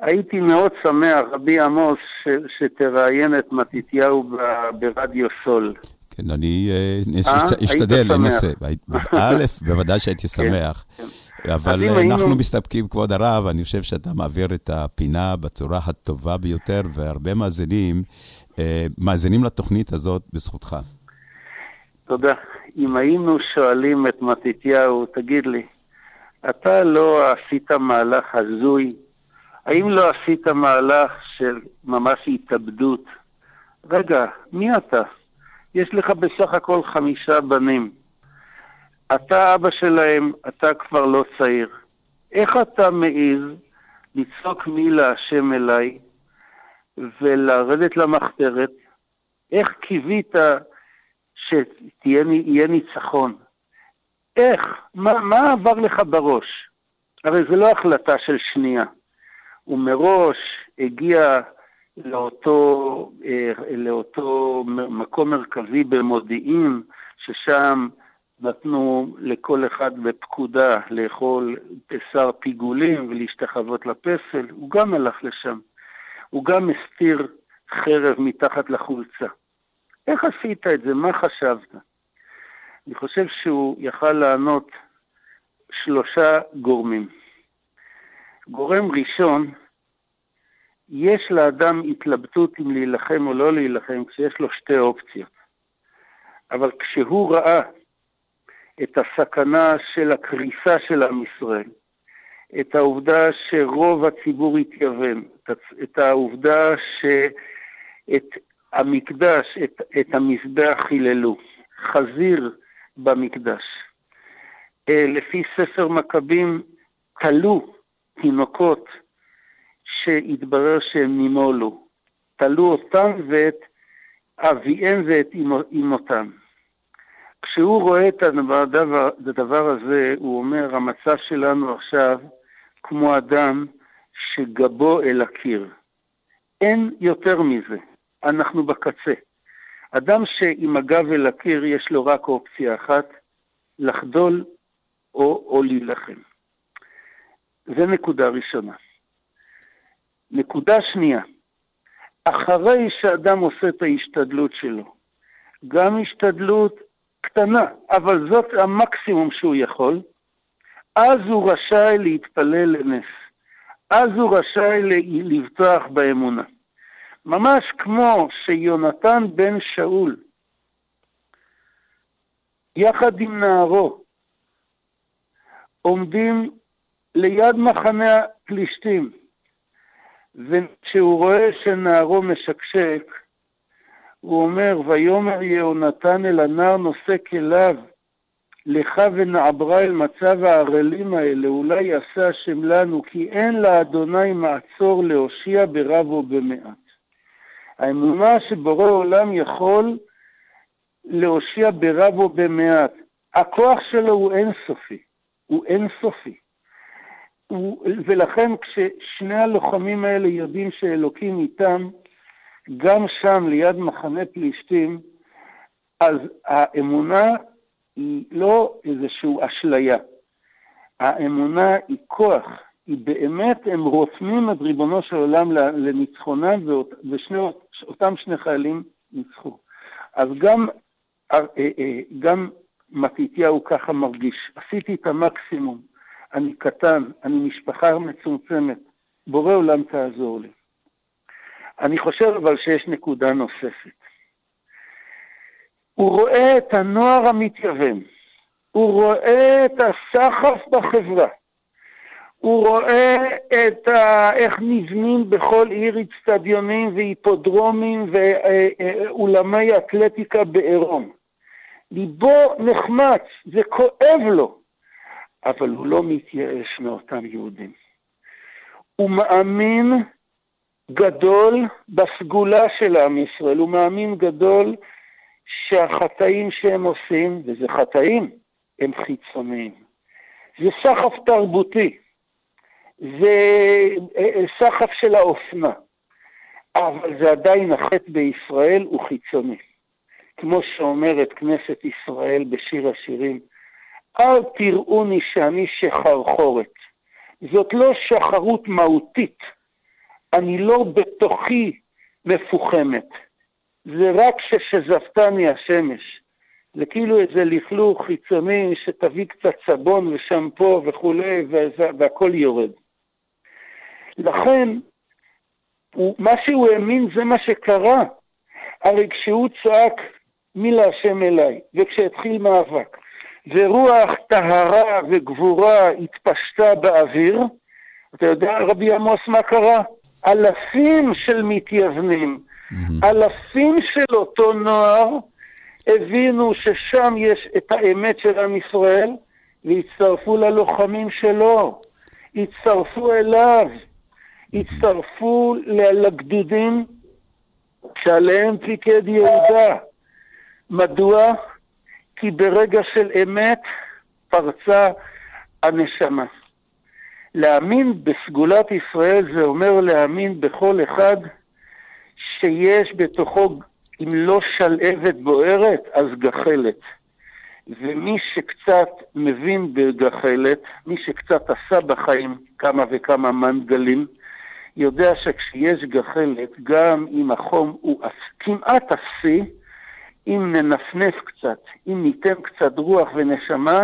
הייתי מאוד שמח, רבי עמוס, ש, שתראיין את מתתיהו ב- ברדיו סול. כן, אני אה, אה? אשת- אשתדל, אנסה. *laughs* א', בוודאי שהייתי כן, שמח. כן. אבל היינו- אנחנו מסתפקים, כבוד הרב, אני חושב שאתה מעביר את הפינה בצורה הטובה ביותר, והרבה מאזינים אה, מאזינים לתוכנית הזאת בזכותך. תודה. אם היינו שואלים את מתתיהו, תגיד לי, אתה לא עשית מהלך הזוי? האם לא עשית מהלך של ממש התאבדות? רגע, מי אתה? יש לך בסך הכל חמישה בנים. אתה אבא שלהם, אתה כבר לא צעיר. איך אתה מעז לצעוק מי להשם אליי ולרדת למחתרת? איך קיווית שיהיה ניצחון? איך? מה, מה עבר לך בראש? הרי זו לא החלטה של שנייה. הוא מראש הגיע לאותו, אה, לאותו מקום מרכזי במודיעין, ששם נתנו לכל אחד בפקודה לאכול בשר פיגולים ולהשתחוות לפסל, הוא גם הלך לשם. הוא גם הסתיר חרב מתחת לחולצה. איך עשית את זה? מה חשבת? אני חושב שהוא יכל לענות שלושה גורמים. גורם ראשון, יש לאדם התלבטות אם להילחם או לא להילחם כשיש לו שתי אופציות. אבל כשהוא ראה את הסכנה של הקריסה של עם ישראל, את העובדה שרוב הציבור התייוון, את העובדה שאת המקדש, את, את המזבח חיללו, חזיר במקדש. אה, לפי ספר מכבים, תלו תינוקות שהתברר שהם נימולו. תלו אותם ואת אביהם ואת אמו- אמותם. כשהוא רואה את הדבר, הדבר הזה, הוא אומר, המצב שלנו עכשיו כמו אדם שגבו אל הקיר. אין יותר מזה, אנחנו בקצה. אדם שעם הגב אל הקיר יש לו רק אופציה אחת, לחדול או, או להילחם. זה נקודה ראשונה. נקודה שנייה, אחרי שאדם עושה את ההשתדלות שלו, גם השתדלות קטנה, אבל זאת המקסימום שהוא יכול, אז הוא רשאי להתפלל לנס. אז הוא רשאי לבטוח באמונה. ממש כמו שיונתן בן שאול, יחד עם נערו, עומדים ליד מחנה הפלישתים, וכשהוא רואה שנערו משקשק, הוא אומר, ויאמר יהונתן אל הנער נושא כליו, לך ונעברה אל מצב הערלים האלה, אולי יעשה השם לנו, כי אין לאדוני מעצור להושיע ברב או במעט. האמונה שבורא עולם יכול להושיע ברב או במעט. הכוח שלו הוא אינסופי, הוא אינסופי. הוא, ולכן כששני הלוחמים האלה יודעים שאלוקים איתם, גם שם ליד מחנה פלישתים, אז האמונה היא לא איזושהי אשליה. האמונה היא כוח, היא באמת, הם רותמים את ריבונו של עולם לניצחונם, ואותם שני חיילים ניצחו. אז גם, אה, אה, גם מתתיהו ככה מרגיש, עשיתי את המקסימום, אני קטן, אני משפחה מצומצמת, בורא עולם תעזור לי. אני חושב אבל שיש נקודה נוספת. הוא רואה את הנוער המתייוון, הוא רואה את הסחף בחברה, הוא רואה את ה... איך נבנים בכל עיר אצטדיונים והיפודרומים ואולמי אתלטיקה בעירום. ליבו נחמץ, זה כואב לו, אבל הוא לא מתייאש מאותם יהודים. הוא מאמין גדול בסגולה של עם ישראל, הוא מאמין גדול שהחטאים שהם עושים, וזה חטאים, הם חיצוניים. זה סחף תרבותי, זה אה, סחף של האופנה, אבל זה עדיין החטא בישראל הוא חיצוני. כמו שאומרת כנסת ישראל בשיר השירים, אל תראוני שאני שחרחורת. זאת לא שחרות מהותית, אני לא בתוכי מפוחמת. זה רק ששזפתני השמש. זה כאילו איזה לכלוך חיצוני שתביא קצת סבון ושמפו וכולי, והכל יורד. לכן, הוא, מה שהוא האמין זה מה שקרה. הרי כשהוא צעק מי להשם אליי, וכשהתחיל מאבק, ורוח טהרה וגבורה התפשטה באוויר, אתה יודע, רבי עמוס, מה קרה? אלפים של מתייוונים, אלפים של אותו נוער, הבינו ששם יש את האמת של עם ישראל, והצטרפו ללוחמים שלו, הצטרפו אליו, הצטרפו לגדודים שעליהם פיקד יהודה. מדוע? כי ברגע של אמת פרצה הנשמה. להאמין בסגולת ישראל זה אומר להאמין בכל אחד שיש בתוכו, אם לא שלהבת בוערת, אז גחלת. ומי שקצת מבין בגחלת, מי שקצת עשה בחיים כמה וכמה מנגלים, יודע שכשיש גחלת, גם אם החום הוא כמעט אפסי, אם ננפנף קצת, אם ניתן קצת רוח ונשמה,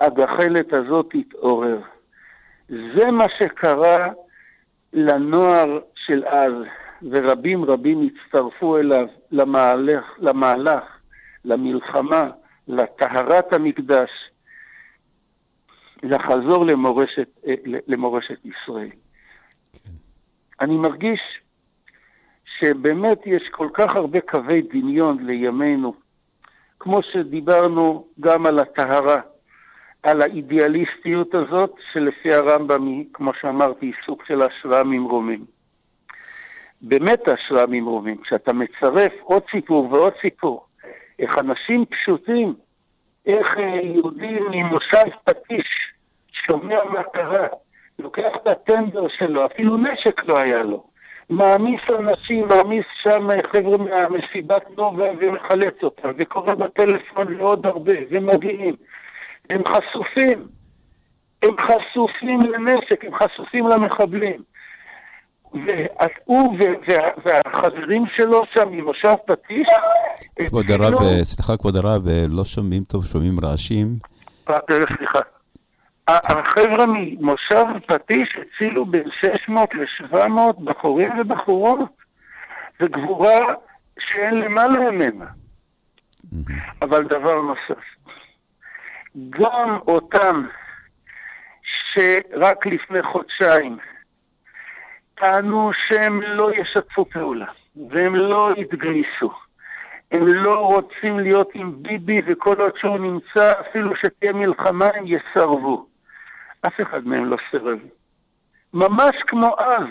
הגחלת הזאת תתעורר. זה מה שקרה לנוער של אז, ורבים רבים הצטרפו אליו למהלך, למהלך למלחמה, לטהרת המקדש, לחזור למורשת, אה, למורשת ישראל. אני מרגיש שבאמת יש כל כך הרבה קווי דמיון לימינו, כמו שדיברנו גם על הטהרה, על האידיאליסטיות הזאת, שלפי הרמב"ם היא, כמו שאמרתי, היא סוג של השראה ממרומים. באמת השראה ממרומים, כשאתה מצרף עוד סיפור ועוד סיפור, איך אנשים פשוטים, איך אה, יהודי ממושב פטיש שומע מה קרה, לוקח את הטנדר שלו, אפילו נשק לא היה לו, מעמיס אנשים, מעמיס שם חבר'ה מהמסיבת נובה ומחלץ אותם, וקורא בטלפון לעוד הרבה, ומגיעים. הם חשופים, הם חשופים לנשק, הם חשופים למחבלים. והוא והחברים שלו שם ממושב פטיש, כבוד הרב, סליחה כבוד הרב, לא שומעים טוב, שומעים רעשים. אה, סליחה. החבר'ה ממושב פטיש הצילו בין 600 ל-700 בחורים ובחורות. זו גבורה שאין למעלה ממנה. אבל דבר נוסף, גם אותם שרק לפני חודשיים טענו שהם לא ישתפו פעולה והם לא יתגייסו. הם לא רוצים להיות עם ביבי וכל עוד שהוא נמצא, אפילו שתהיה מלחמה, הם יסרבו. אף אחד מהם לא סירב. ממש כמו אז,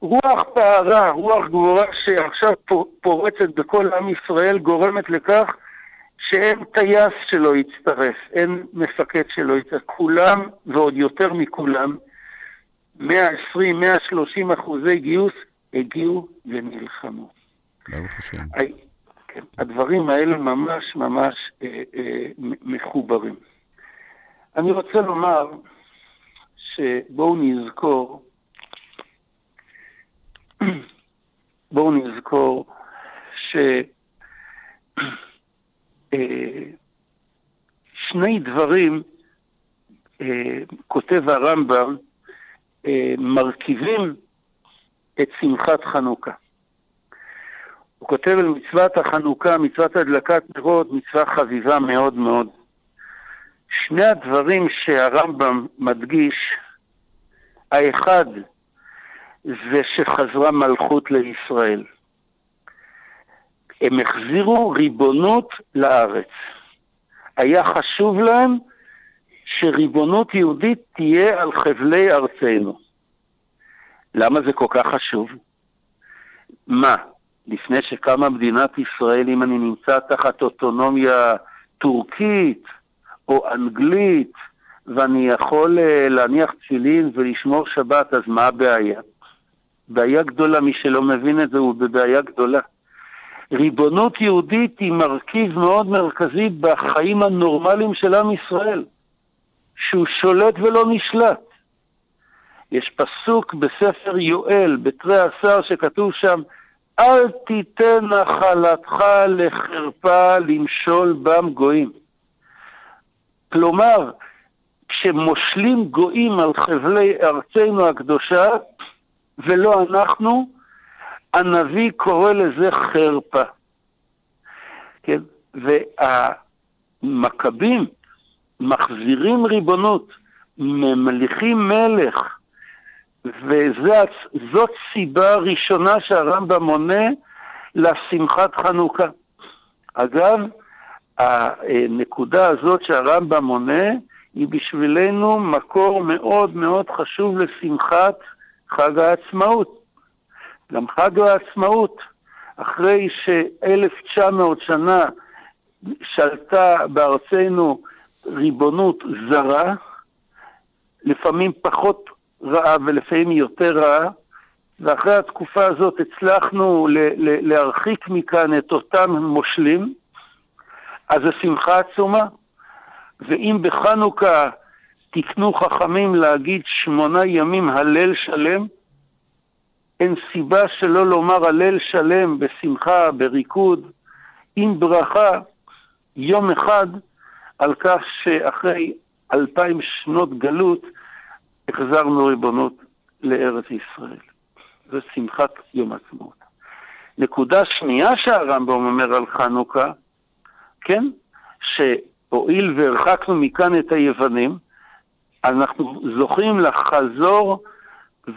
רוח פערה, רוח גבורה שעכשיו פו- פורצת בכל עם ישראל, גורמת לכך שאין טייס שלא יצטרף, אין מפקד שלא יצטרף. כולם, ועוד יותר מכולם, 120, 130 אחוזי גיוס, הגיעו ונלחמו. ברוך השם. כן, הדברים האלה ממש ממש אה, אה, מחוברים. אני רוצה לומר שבואו נזכור, בואו נזכור ש... אה, דברים, אה, כותב הרמב"ם, אה, מרכיבים את שמחת חנוכה. הוא כותב על מצוות החנוכה, מצוות הדלקת נרות, מצווה חביבה מאוד מאוד. שני הדברים שהרמב"ם מדגיש, האחד זה שחזרה מלכות לישראל. הם החזירו ריבונות לארץ. היה חשוב להם שריבונות יהודית תהיה על חבלי ארצנו. למה זה כל כך חשוב? מה, לפני שקמה מדינת ישראל, אם אני נמצא תחת אוטונומיה טורקית או אנגלית, ואני יכול אה, להניח תפילין ולשמור שבת, אז מה הבעיה? בעיה גדולה, מי שלא מבין את זה הוא בבעיה גדולה. ריבונות יהודית היא מרכיב מאוד מרכזי בחיים הנורמליים של עם ישראל, שהוא שולט ולא נשלט. יש פסוק בספר יואל, בתרי עשר, שכתוב שם, אל תיתן נחלתך לחרפה למשול בם גויים. כלומר, כשמושלים גויים על חבלי ארצנו הקדושה, ולא אנחנו, הנביא קורא לזה חרפה. כן? והמכבים מחזירים ריבונות, ממליכים מלך, וזאת סיבה ראשונה שהרמב"ם מונה לשמחת חנוכה. אגב, הנקודה הזאת שהרמב"ם מונה היא בשבילנו מקור מאוד מאוד חשוב לשמחת חג העצמאות. גם חג העצמאות, אחרי ש-1900 שנה שלטה בארצנו ריבונות זרה, לפעמים פחות רעה ולפעמים יותר רעה, ואחרי התקופה הזאת הצלחנו להרחיק מכאן את אותם מושלים, אז זו שמחה עצומה. ואם בחנוכה תקנו חכמים להגיד שמונה ימים הלל שלם, אין סיבה שלא לומר הלל שלם בשמחה, בריקוד, עם ברכה, יום אחד, על כך שאחרי אלפיים שנות גלות החזרנו ריבונות לארץ ישראל. זו שמחת יום עצמאות. נקודה שנייה שהרמב"ם אומר על חנוכה, כן, שהואיל והרחקנו מכאן את היוונים, אנחנו זוכים לחזור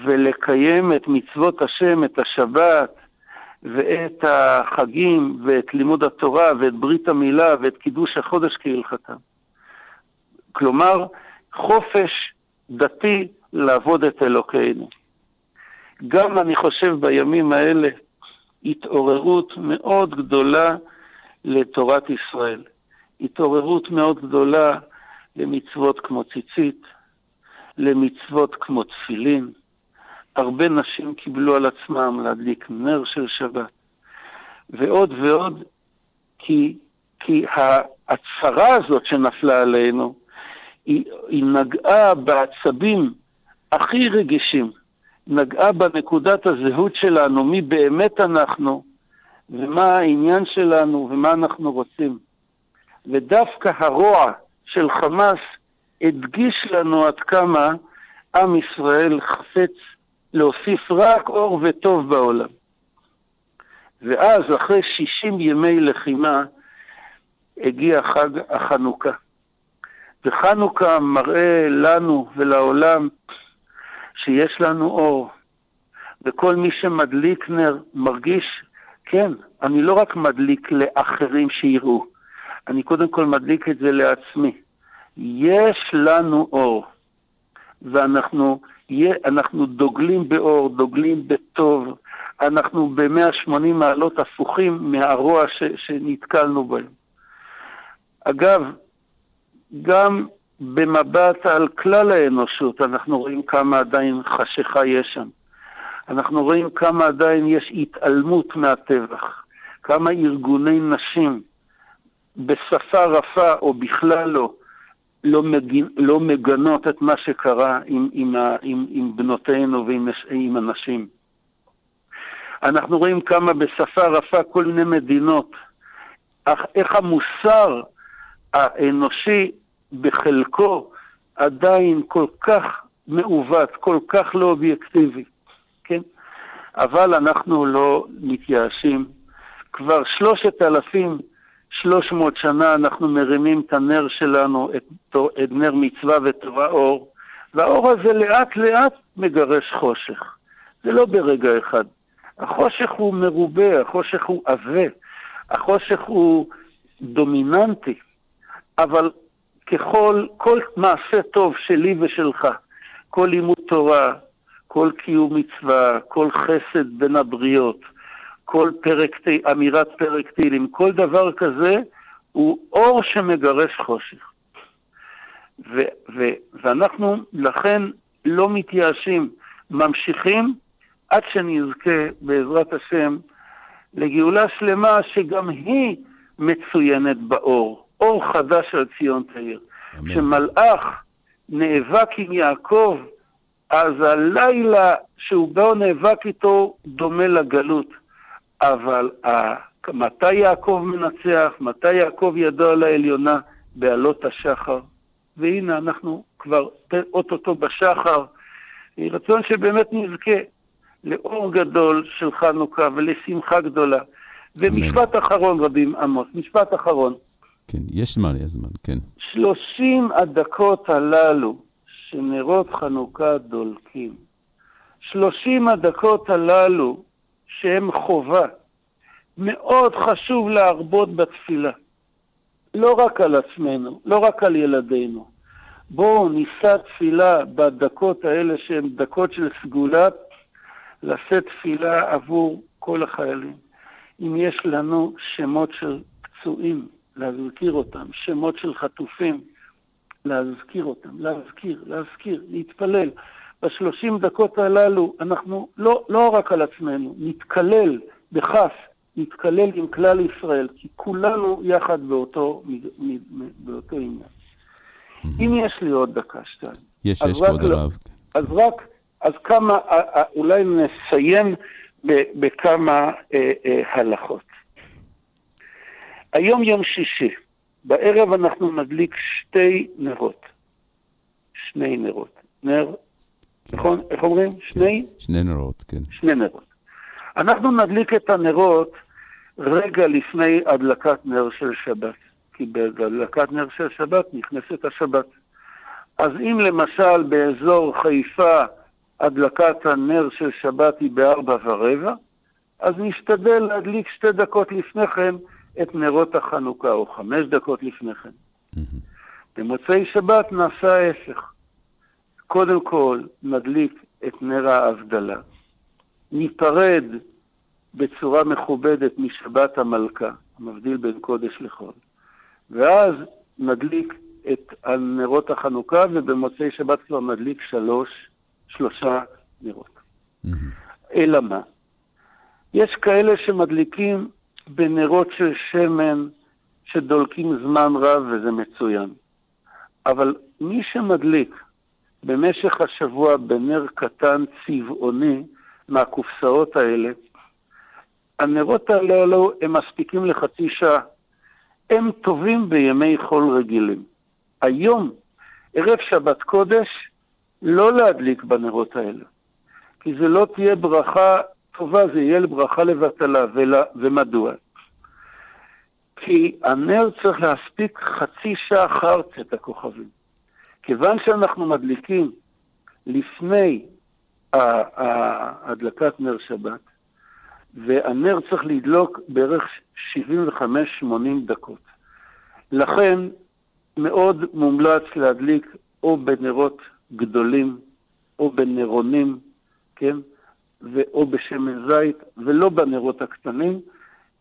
ולקיים את מצוות השם, את השבת, ואת החגים, ואת לימוד התורה, ואת ברית המילה, ואת קידוש החודש כהלכתם. כלומר, חופש דתי לעבוד את אלוקינו. גם, אני חושב, בימים האלה, התעוררות מאוד גדולה לתורת ישראל. התעוררות מאוד גדולה למצוות כמו ציצית, למצוות כמו תפילין. הרבה נשים קיבלו על עצמם להדליק נר של שבת, ועוד ועוד, כי, כי ההצהרה הזאת שנפלה עלינו, היא, היא נגעה בעצבים הכי רגישים, נגעה בנקודת הזהות שלנו, מי באמת אנחנו, ומה העניין שלנו, ומה אנחנו רוצים. ודווקא הרוע של חמאס הדגיש לנו עד כמה עם ישראל חפץ להוסיף רק אור וטוב בעולם. ואז, אחרי 60 ימי לחימה, הגיע חג החנוכה. וחנוכה מראה לנו ולעולם שיש לנו אור, וכל מי שמדליק נר מרגיש, כן, אני לא רק מדליק לאחרים שיראו, אני קודם כל מדליק את זה לעצמי. יש לנו אור, ואנחנו אנחנו דוגלים באור, דוגלים בטוב, אנחנו ב-180 מעלות הפוכים מהרוע ש, שנתקלנו בהם. אגב, גם במבט על כלל האנושות, אנחנו רואים כמה עדיין חשיכה יש שם. אנחנו רואים כמה עדיין יש התעלמות מהטבח, כמה ארגוני נשים בשפה רפה או בכלל לא, לא, מגין, לא מגנות את מה שקרה עם, עם, ה, עם, עם בנותינו ועם עם הנשים. אנחנו רואים כמה בשפה רפה כל מיני מדינות, אך איך המוסר האנושי בחלקו עדיין כל כך מעוות, כל כך לא אובייקטיבי, כן? אבל אנחנו לא מתייאשים. כבר שלושת אלפים שלוש מאות שנה אנחנו מרימים את הנר שלנו, את, את נר מצווה ותורה אור, והאור הזה לאט לאט מגרש חושך. זה לא ברגע אחד. החושך הוא מרובה, החושך הוא עבה, החושך הוא דומיננטי, אבל ככל, כל מעשה טוב שלי ושלך, כל לימוד תורה, כל קיום מצווה, כל חסד בין הבריות, כל פרק, אמירת פרק תהילים, כל דבר כזה הוא אור שמגרש חושך. ו, ו, ואנחנו לכן לא מתייאשים, ממשיכים עד שנזכה בעזרת השם לגאולה שלמה שגם היא מצוינת באור, אור חדש על ציון תאיר. כשמלאך נאבק עם יעקב, אז הלילה שהוא בא נאבק איתו דומה לגלות. אבל ה- מתי יעקב מנצח? מתי יעקב ידו על העליונה? בעלות השחר. והנה אנחנו כבר אוטוטו בשחר. יהי רצון שבאמת נזכה לאור גדול של חנוכה ולשמחה גדולה. ומשפט אחרון, רבי עמוס, משפט אחרון. כן, יש זמן, יש זמן, כן. שלושים הדקות הללו שנרות חנוכה דולקים, שלושים הדקות הללו שהם חובה, מאוד חשוב להרבות בתפילה. לא רק על עצמנו, לא רק על ילדינו. בואו נישא תפילה בדקות האלה שהן דקות של סגולה, לשאת תפילה עבור כל החיילים. אם יש לנו שמות של פצועים, להזכיר אותם, שמות של חטופים, להזכיר אותם, להזכיר, להזכיר, להתפלל. בשלושים דקות הללו אנחנו לא, לא רק על עצמנו, נתקלל בכף, נתקלל עם כלל ישראל, כי כולנו יחד באותו, באותו עניין. אם יש לי עוד דקה, שתיים. יש, יש כבוד לא- הרב. אז רק, אז כמה, אולי נסיים בכמה אה, אה, הלכות. היום יום שישי, בערב אנחנו נדליק שתי נרות. שני נרות. נר, נכון? איך אומרים? שני? שני נרות, כן. שני נרות. אנחנו נדליק את הנרות רגע לפני הדלקת נר של שבת, כי בהדלקת נר של שבת נכנסת השבת. אז אם למשל באזור חיפה הדלקת הנר של שבת היא בארבע ורבע, אז נשתדל להדליק שתי דקות לפני כן את נרות החנוכה, או חמש דקות לפני כן. במוצאי שבת נעשה ההפך. קודם כל נדליק את נר ההבדלה, ניפרד בצורה מכובדת משבת המלכה, המבדיל בין קודש לחול, ואז נדליק את נרות החנוכה, ובמוצאי שבת כבר נדליק שלוש, שלושה נרות. אלא מה? יש כאלה שמדליקים בנרות של שמן שדולקים זמן רב וזה מצוין. אבל מי שמדליק במשך השבוע בנר קטן צבעוני מהקופסאות האלה, הנרות הללו הם מספיקים לחצי שעה. הם טובים בימי חול רגילים. היום, ערב שבת קודש, לא להדליק בנרות האלה. כי זה לא תהיה ברכה טובה, זה יהיה ברכה לבטלה. ולה, ומדוע? כי הנר צריך להספיק חצי שעה אחר צאת הכוכבים. כיוון שאנחנו מדליקים לפני הדלקת נר שבת, והנר צריך לדלוק בערך 75-80 דקות. לכן מאוד מומלץ להדליק או בנרות גדולים או בנרונים, כן? או בשמן זית, ולא בנרות הקטנים,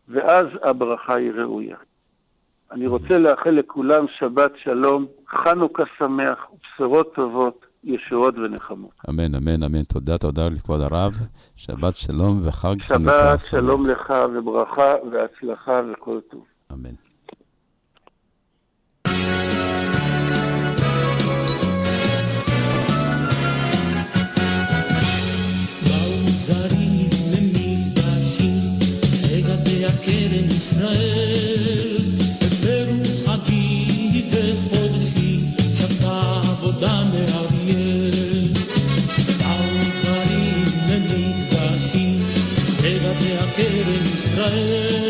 ואז הברכה היא ראויה. אני רוצה לאחל לכולם שבת שלום, חנוכה שמח, ובשורות טובות, ישועות ונחמות. אמן, אמן, אמן. תודה, תודה לכבוד הרב. שבת שלום וחג חנוכה. שבת שלום לך וברכה והצלחה וכל טוב. אמן. לגבי הקרן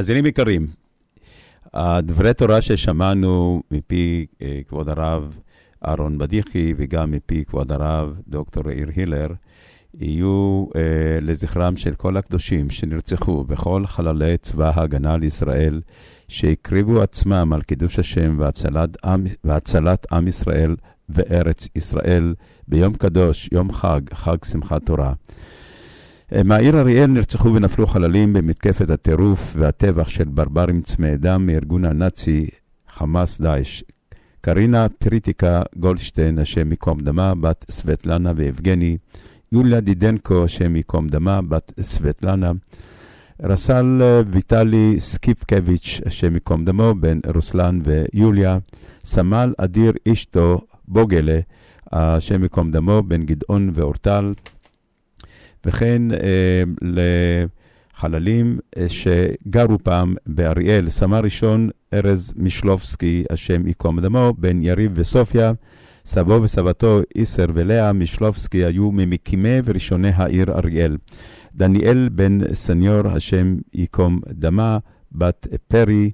מאזינים יקרים, הדברי תורה ששמענו מפי אה, כבוד הרב אהרון בדיחי וגם מפי כבוד הרב דוקטור יאיר הילר, יהיו אה, לזכרם של כל הקדושים שנרצחו בכל חללי צבא ההגנה לישראל, שהקריבו עצמם על קידוש השם והצלת עם, והצלת עם ישראל וארץ ישראל ביום קדוש, יום חג, חג שמחת תורה. אה, מהעיר אריאל נרצחו ונפלו חללים במתקפת הטירוף והטבח של ברברים צמאי דם מארגון הנאצי חמאס דאעש. קרינה פריטיקה גולדשטיין, השם ייקום דמה, בת סבטלנה ויבגני, יוליה דידנקו, השם ייקום דמה, בת סבטלנה, רס"ל אה, ויטלי סקיפקביץ', השם ייקום דמו, בן רוסלן ויוליה, סמל אדיר אשתו בוגלה, השם ייקום דמו, בן גדעון ואורטל, וכן אה, חללים אה, שגרו פעם באריאל. סמל ראשון ארז מישלובסקי, השם ייקום דמו, בן יריב וסופיה. סבו וסבתו איסר ולאה מישלובסקי היו ממקימי וראשוני העיר אריאל. דניאל בן סניור, השם ייקום דמה, בת פרי,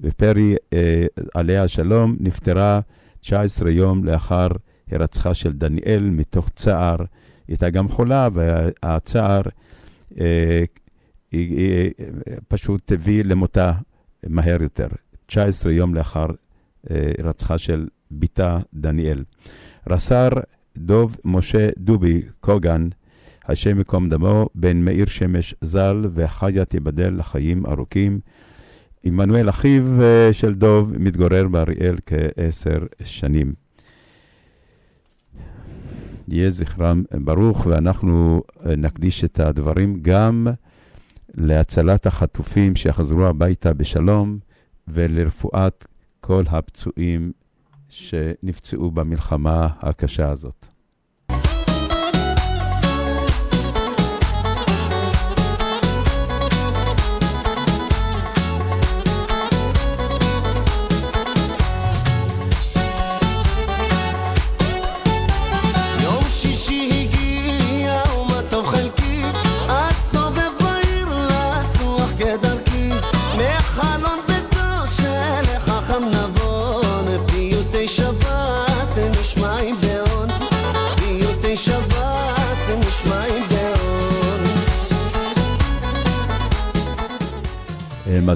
ופרי, אה, עליה השלום, נפטרה 19 יום לאחר הירצחה של דניאל מתוך צער. היא הייתה גם חולה, והצער אה, היא, היא, פשוט הביא למותה מהר יותר. 19 יום לאחר אה, של בתה דניאל. רס"ר דוב משה דובי קוגן, השם ייקום דמו, בן מאיר שמש ז"ל, וחיה תיבדל לחיים ארוכים. עמנואל אחיו אה, של דוב מתגורר באריאל כעשר שנים. יהיה זכרם ברוך, ואנחנו אה, נקדיש את הדברים גם להצלת החטופים שיחזרו הביתה בשלום ולרפואת כל הפצועים שנפצעו במלחמה הקשה הזאת.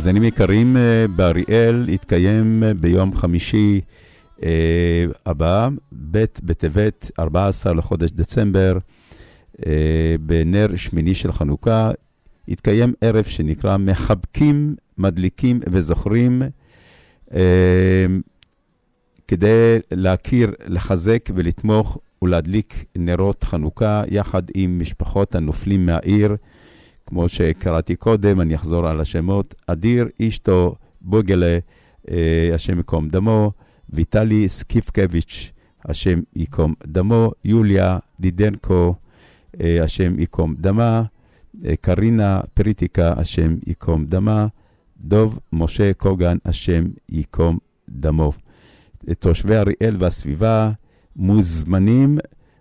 מאזינים יקרים, אה, באריאל יתקיים אה, ביום חמישי אה, הבא, ב' בטבת, 14 לחודש דצמבר, בנר שמיני של חנוכה, יתקיים ערב שנקרא מחבקים, מדליקים וזוכרים, כדי להכיר, לחזק ולתמוך ולהדליק נרות חנוכה יחד עם משפחות הנופלים מהעיר. כמו שקראתי קודם, אני אחזור על השמות, אדיר אשתו בוגלה, אה, השם ייקום דמו, ויטלי סקיפקביץ', השם ייקום דמו, יוליה דידנקו, אה, השם ייקום דמה, אה, קרינה פריטיקה, השם ייקום דמה, דוב משה קוגן, השם ייקום דמו. תושבי אריאל והסביבה מוזמנים,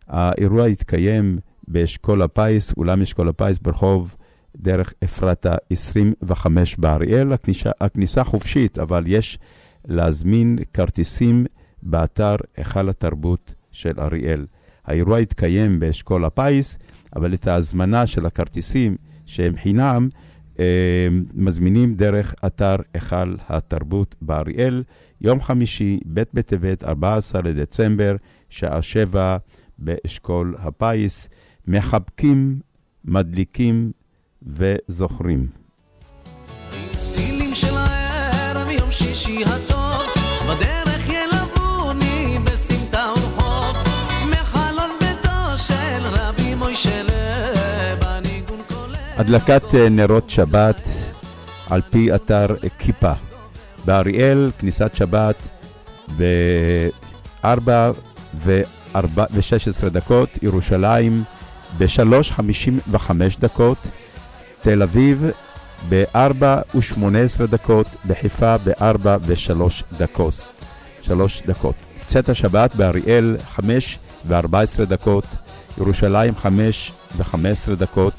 האירוע יתקיים באשכול הפיס, אולם אשכול הפיס ברחוב דרך אפרתה 25 באריאל. הכניסה, הכניסה חופשית, אבל יש להזמין כרטיסים באתר היכל התרבות של אריאל. האירוע יתקיים באשכול הפיס, אבל את ההזמנה של הכרטיסים שהם חינם, אה, מזמינים דרך אתר היכל התרבות באריאל, יום חמישי, ב' בטבת, 14 לדצמבר, שעה שבע באשכול הפיס. מחבקים, מדליקים וזוכרים. טילים של הערב יום שישי הטוב בדרך ילווני בסמטה ורחוב מחלון ביתו של רבי מוישה בניגון קול הדלקת אה, נרות שבת על פי אתר כיפה. באריאל, כניסת שבת ב-4 ו-16 דקות, ירושלים ב-3.55 דקות, תל אביב ב-4 ו-18 דקות, בחיפה ב-4 ו-3 דקות. 3 דקות. צאת השבת באריאל 5 ו-14 דקות, ירושלים 5 ו-15 דקות,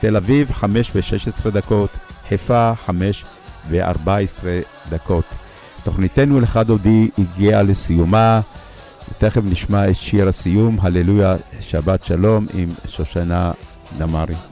תל אביב 5 ו-16 דקות, חיפה 5 ו-14 דקות. תוכניתנו לך דודי הגיעה לסיומה, ותכף נשמע את שיר הסיום, הללויה, שבת שלום עם שושנה דמארי.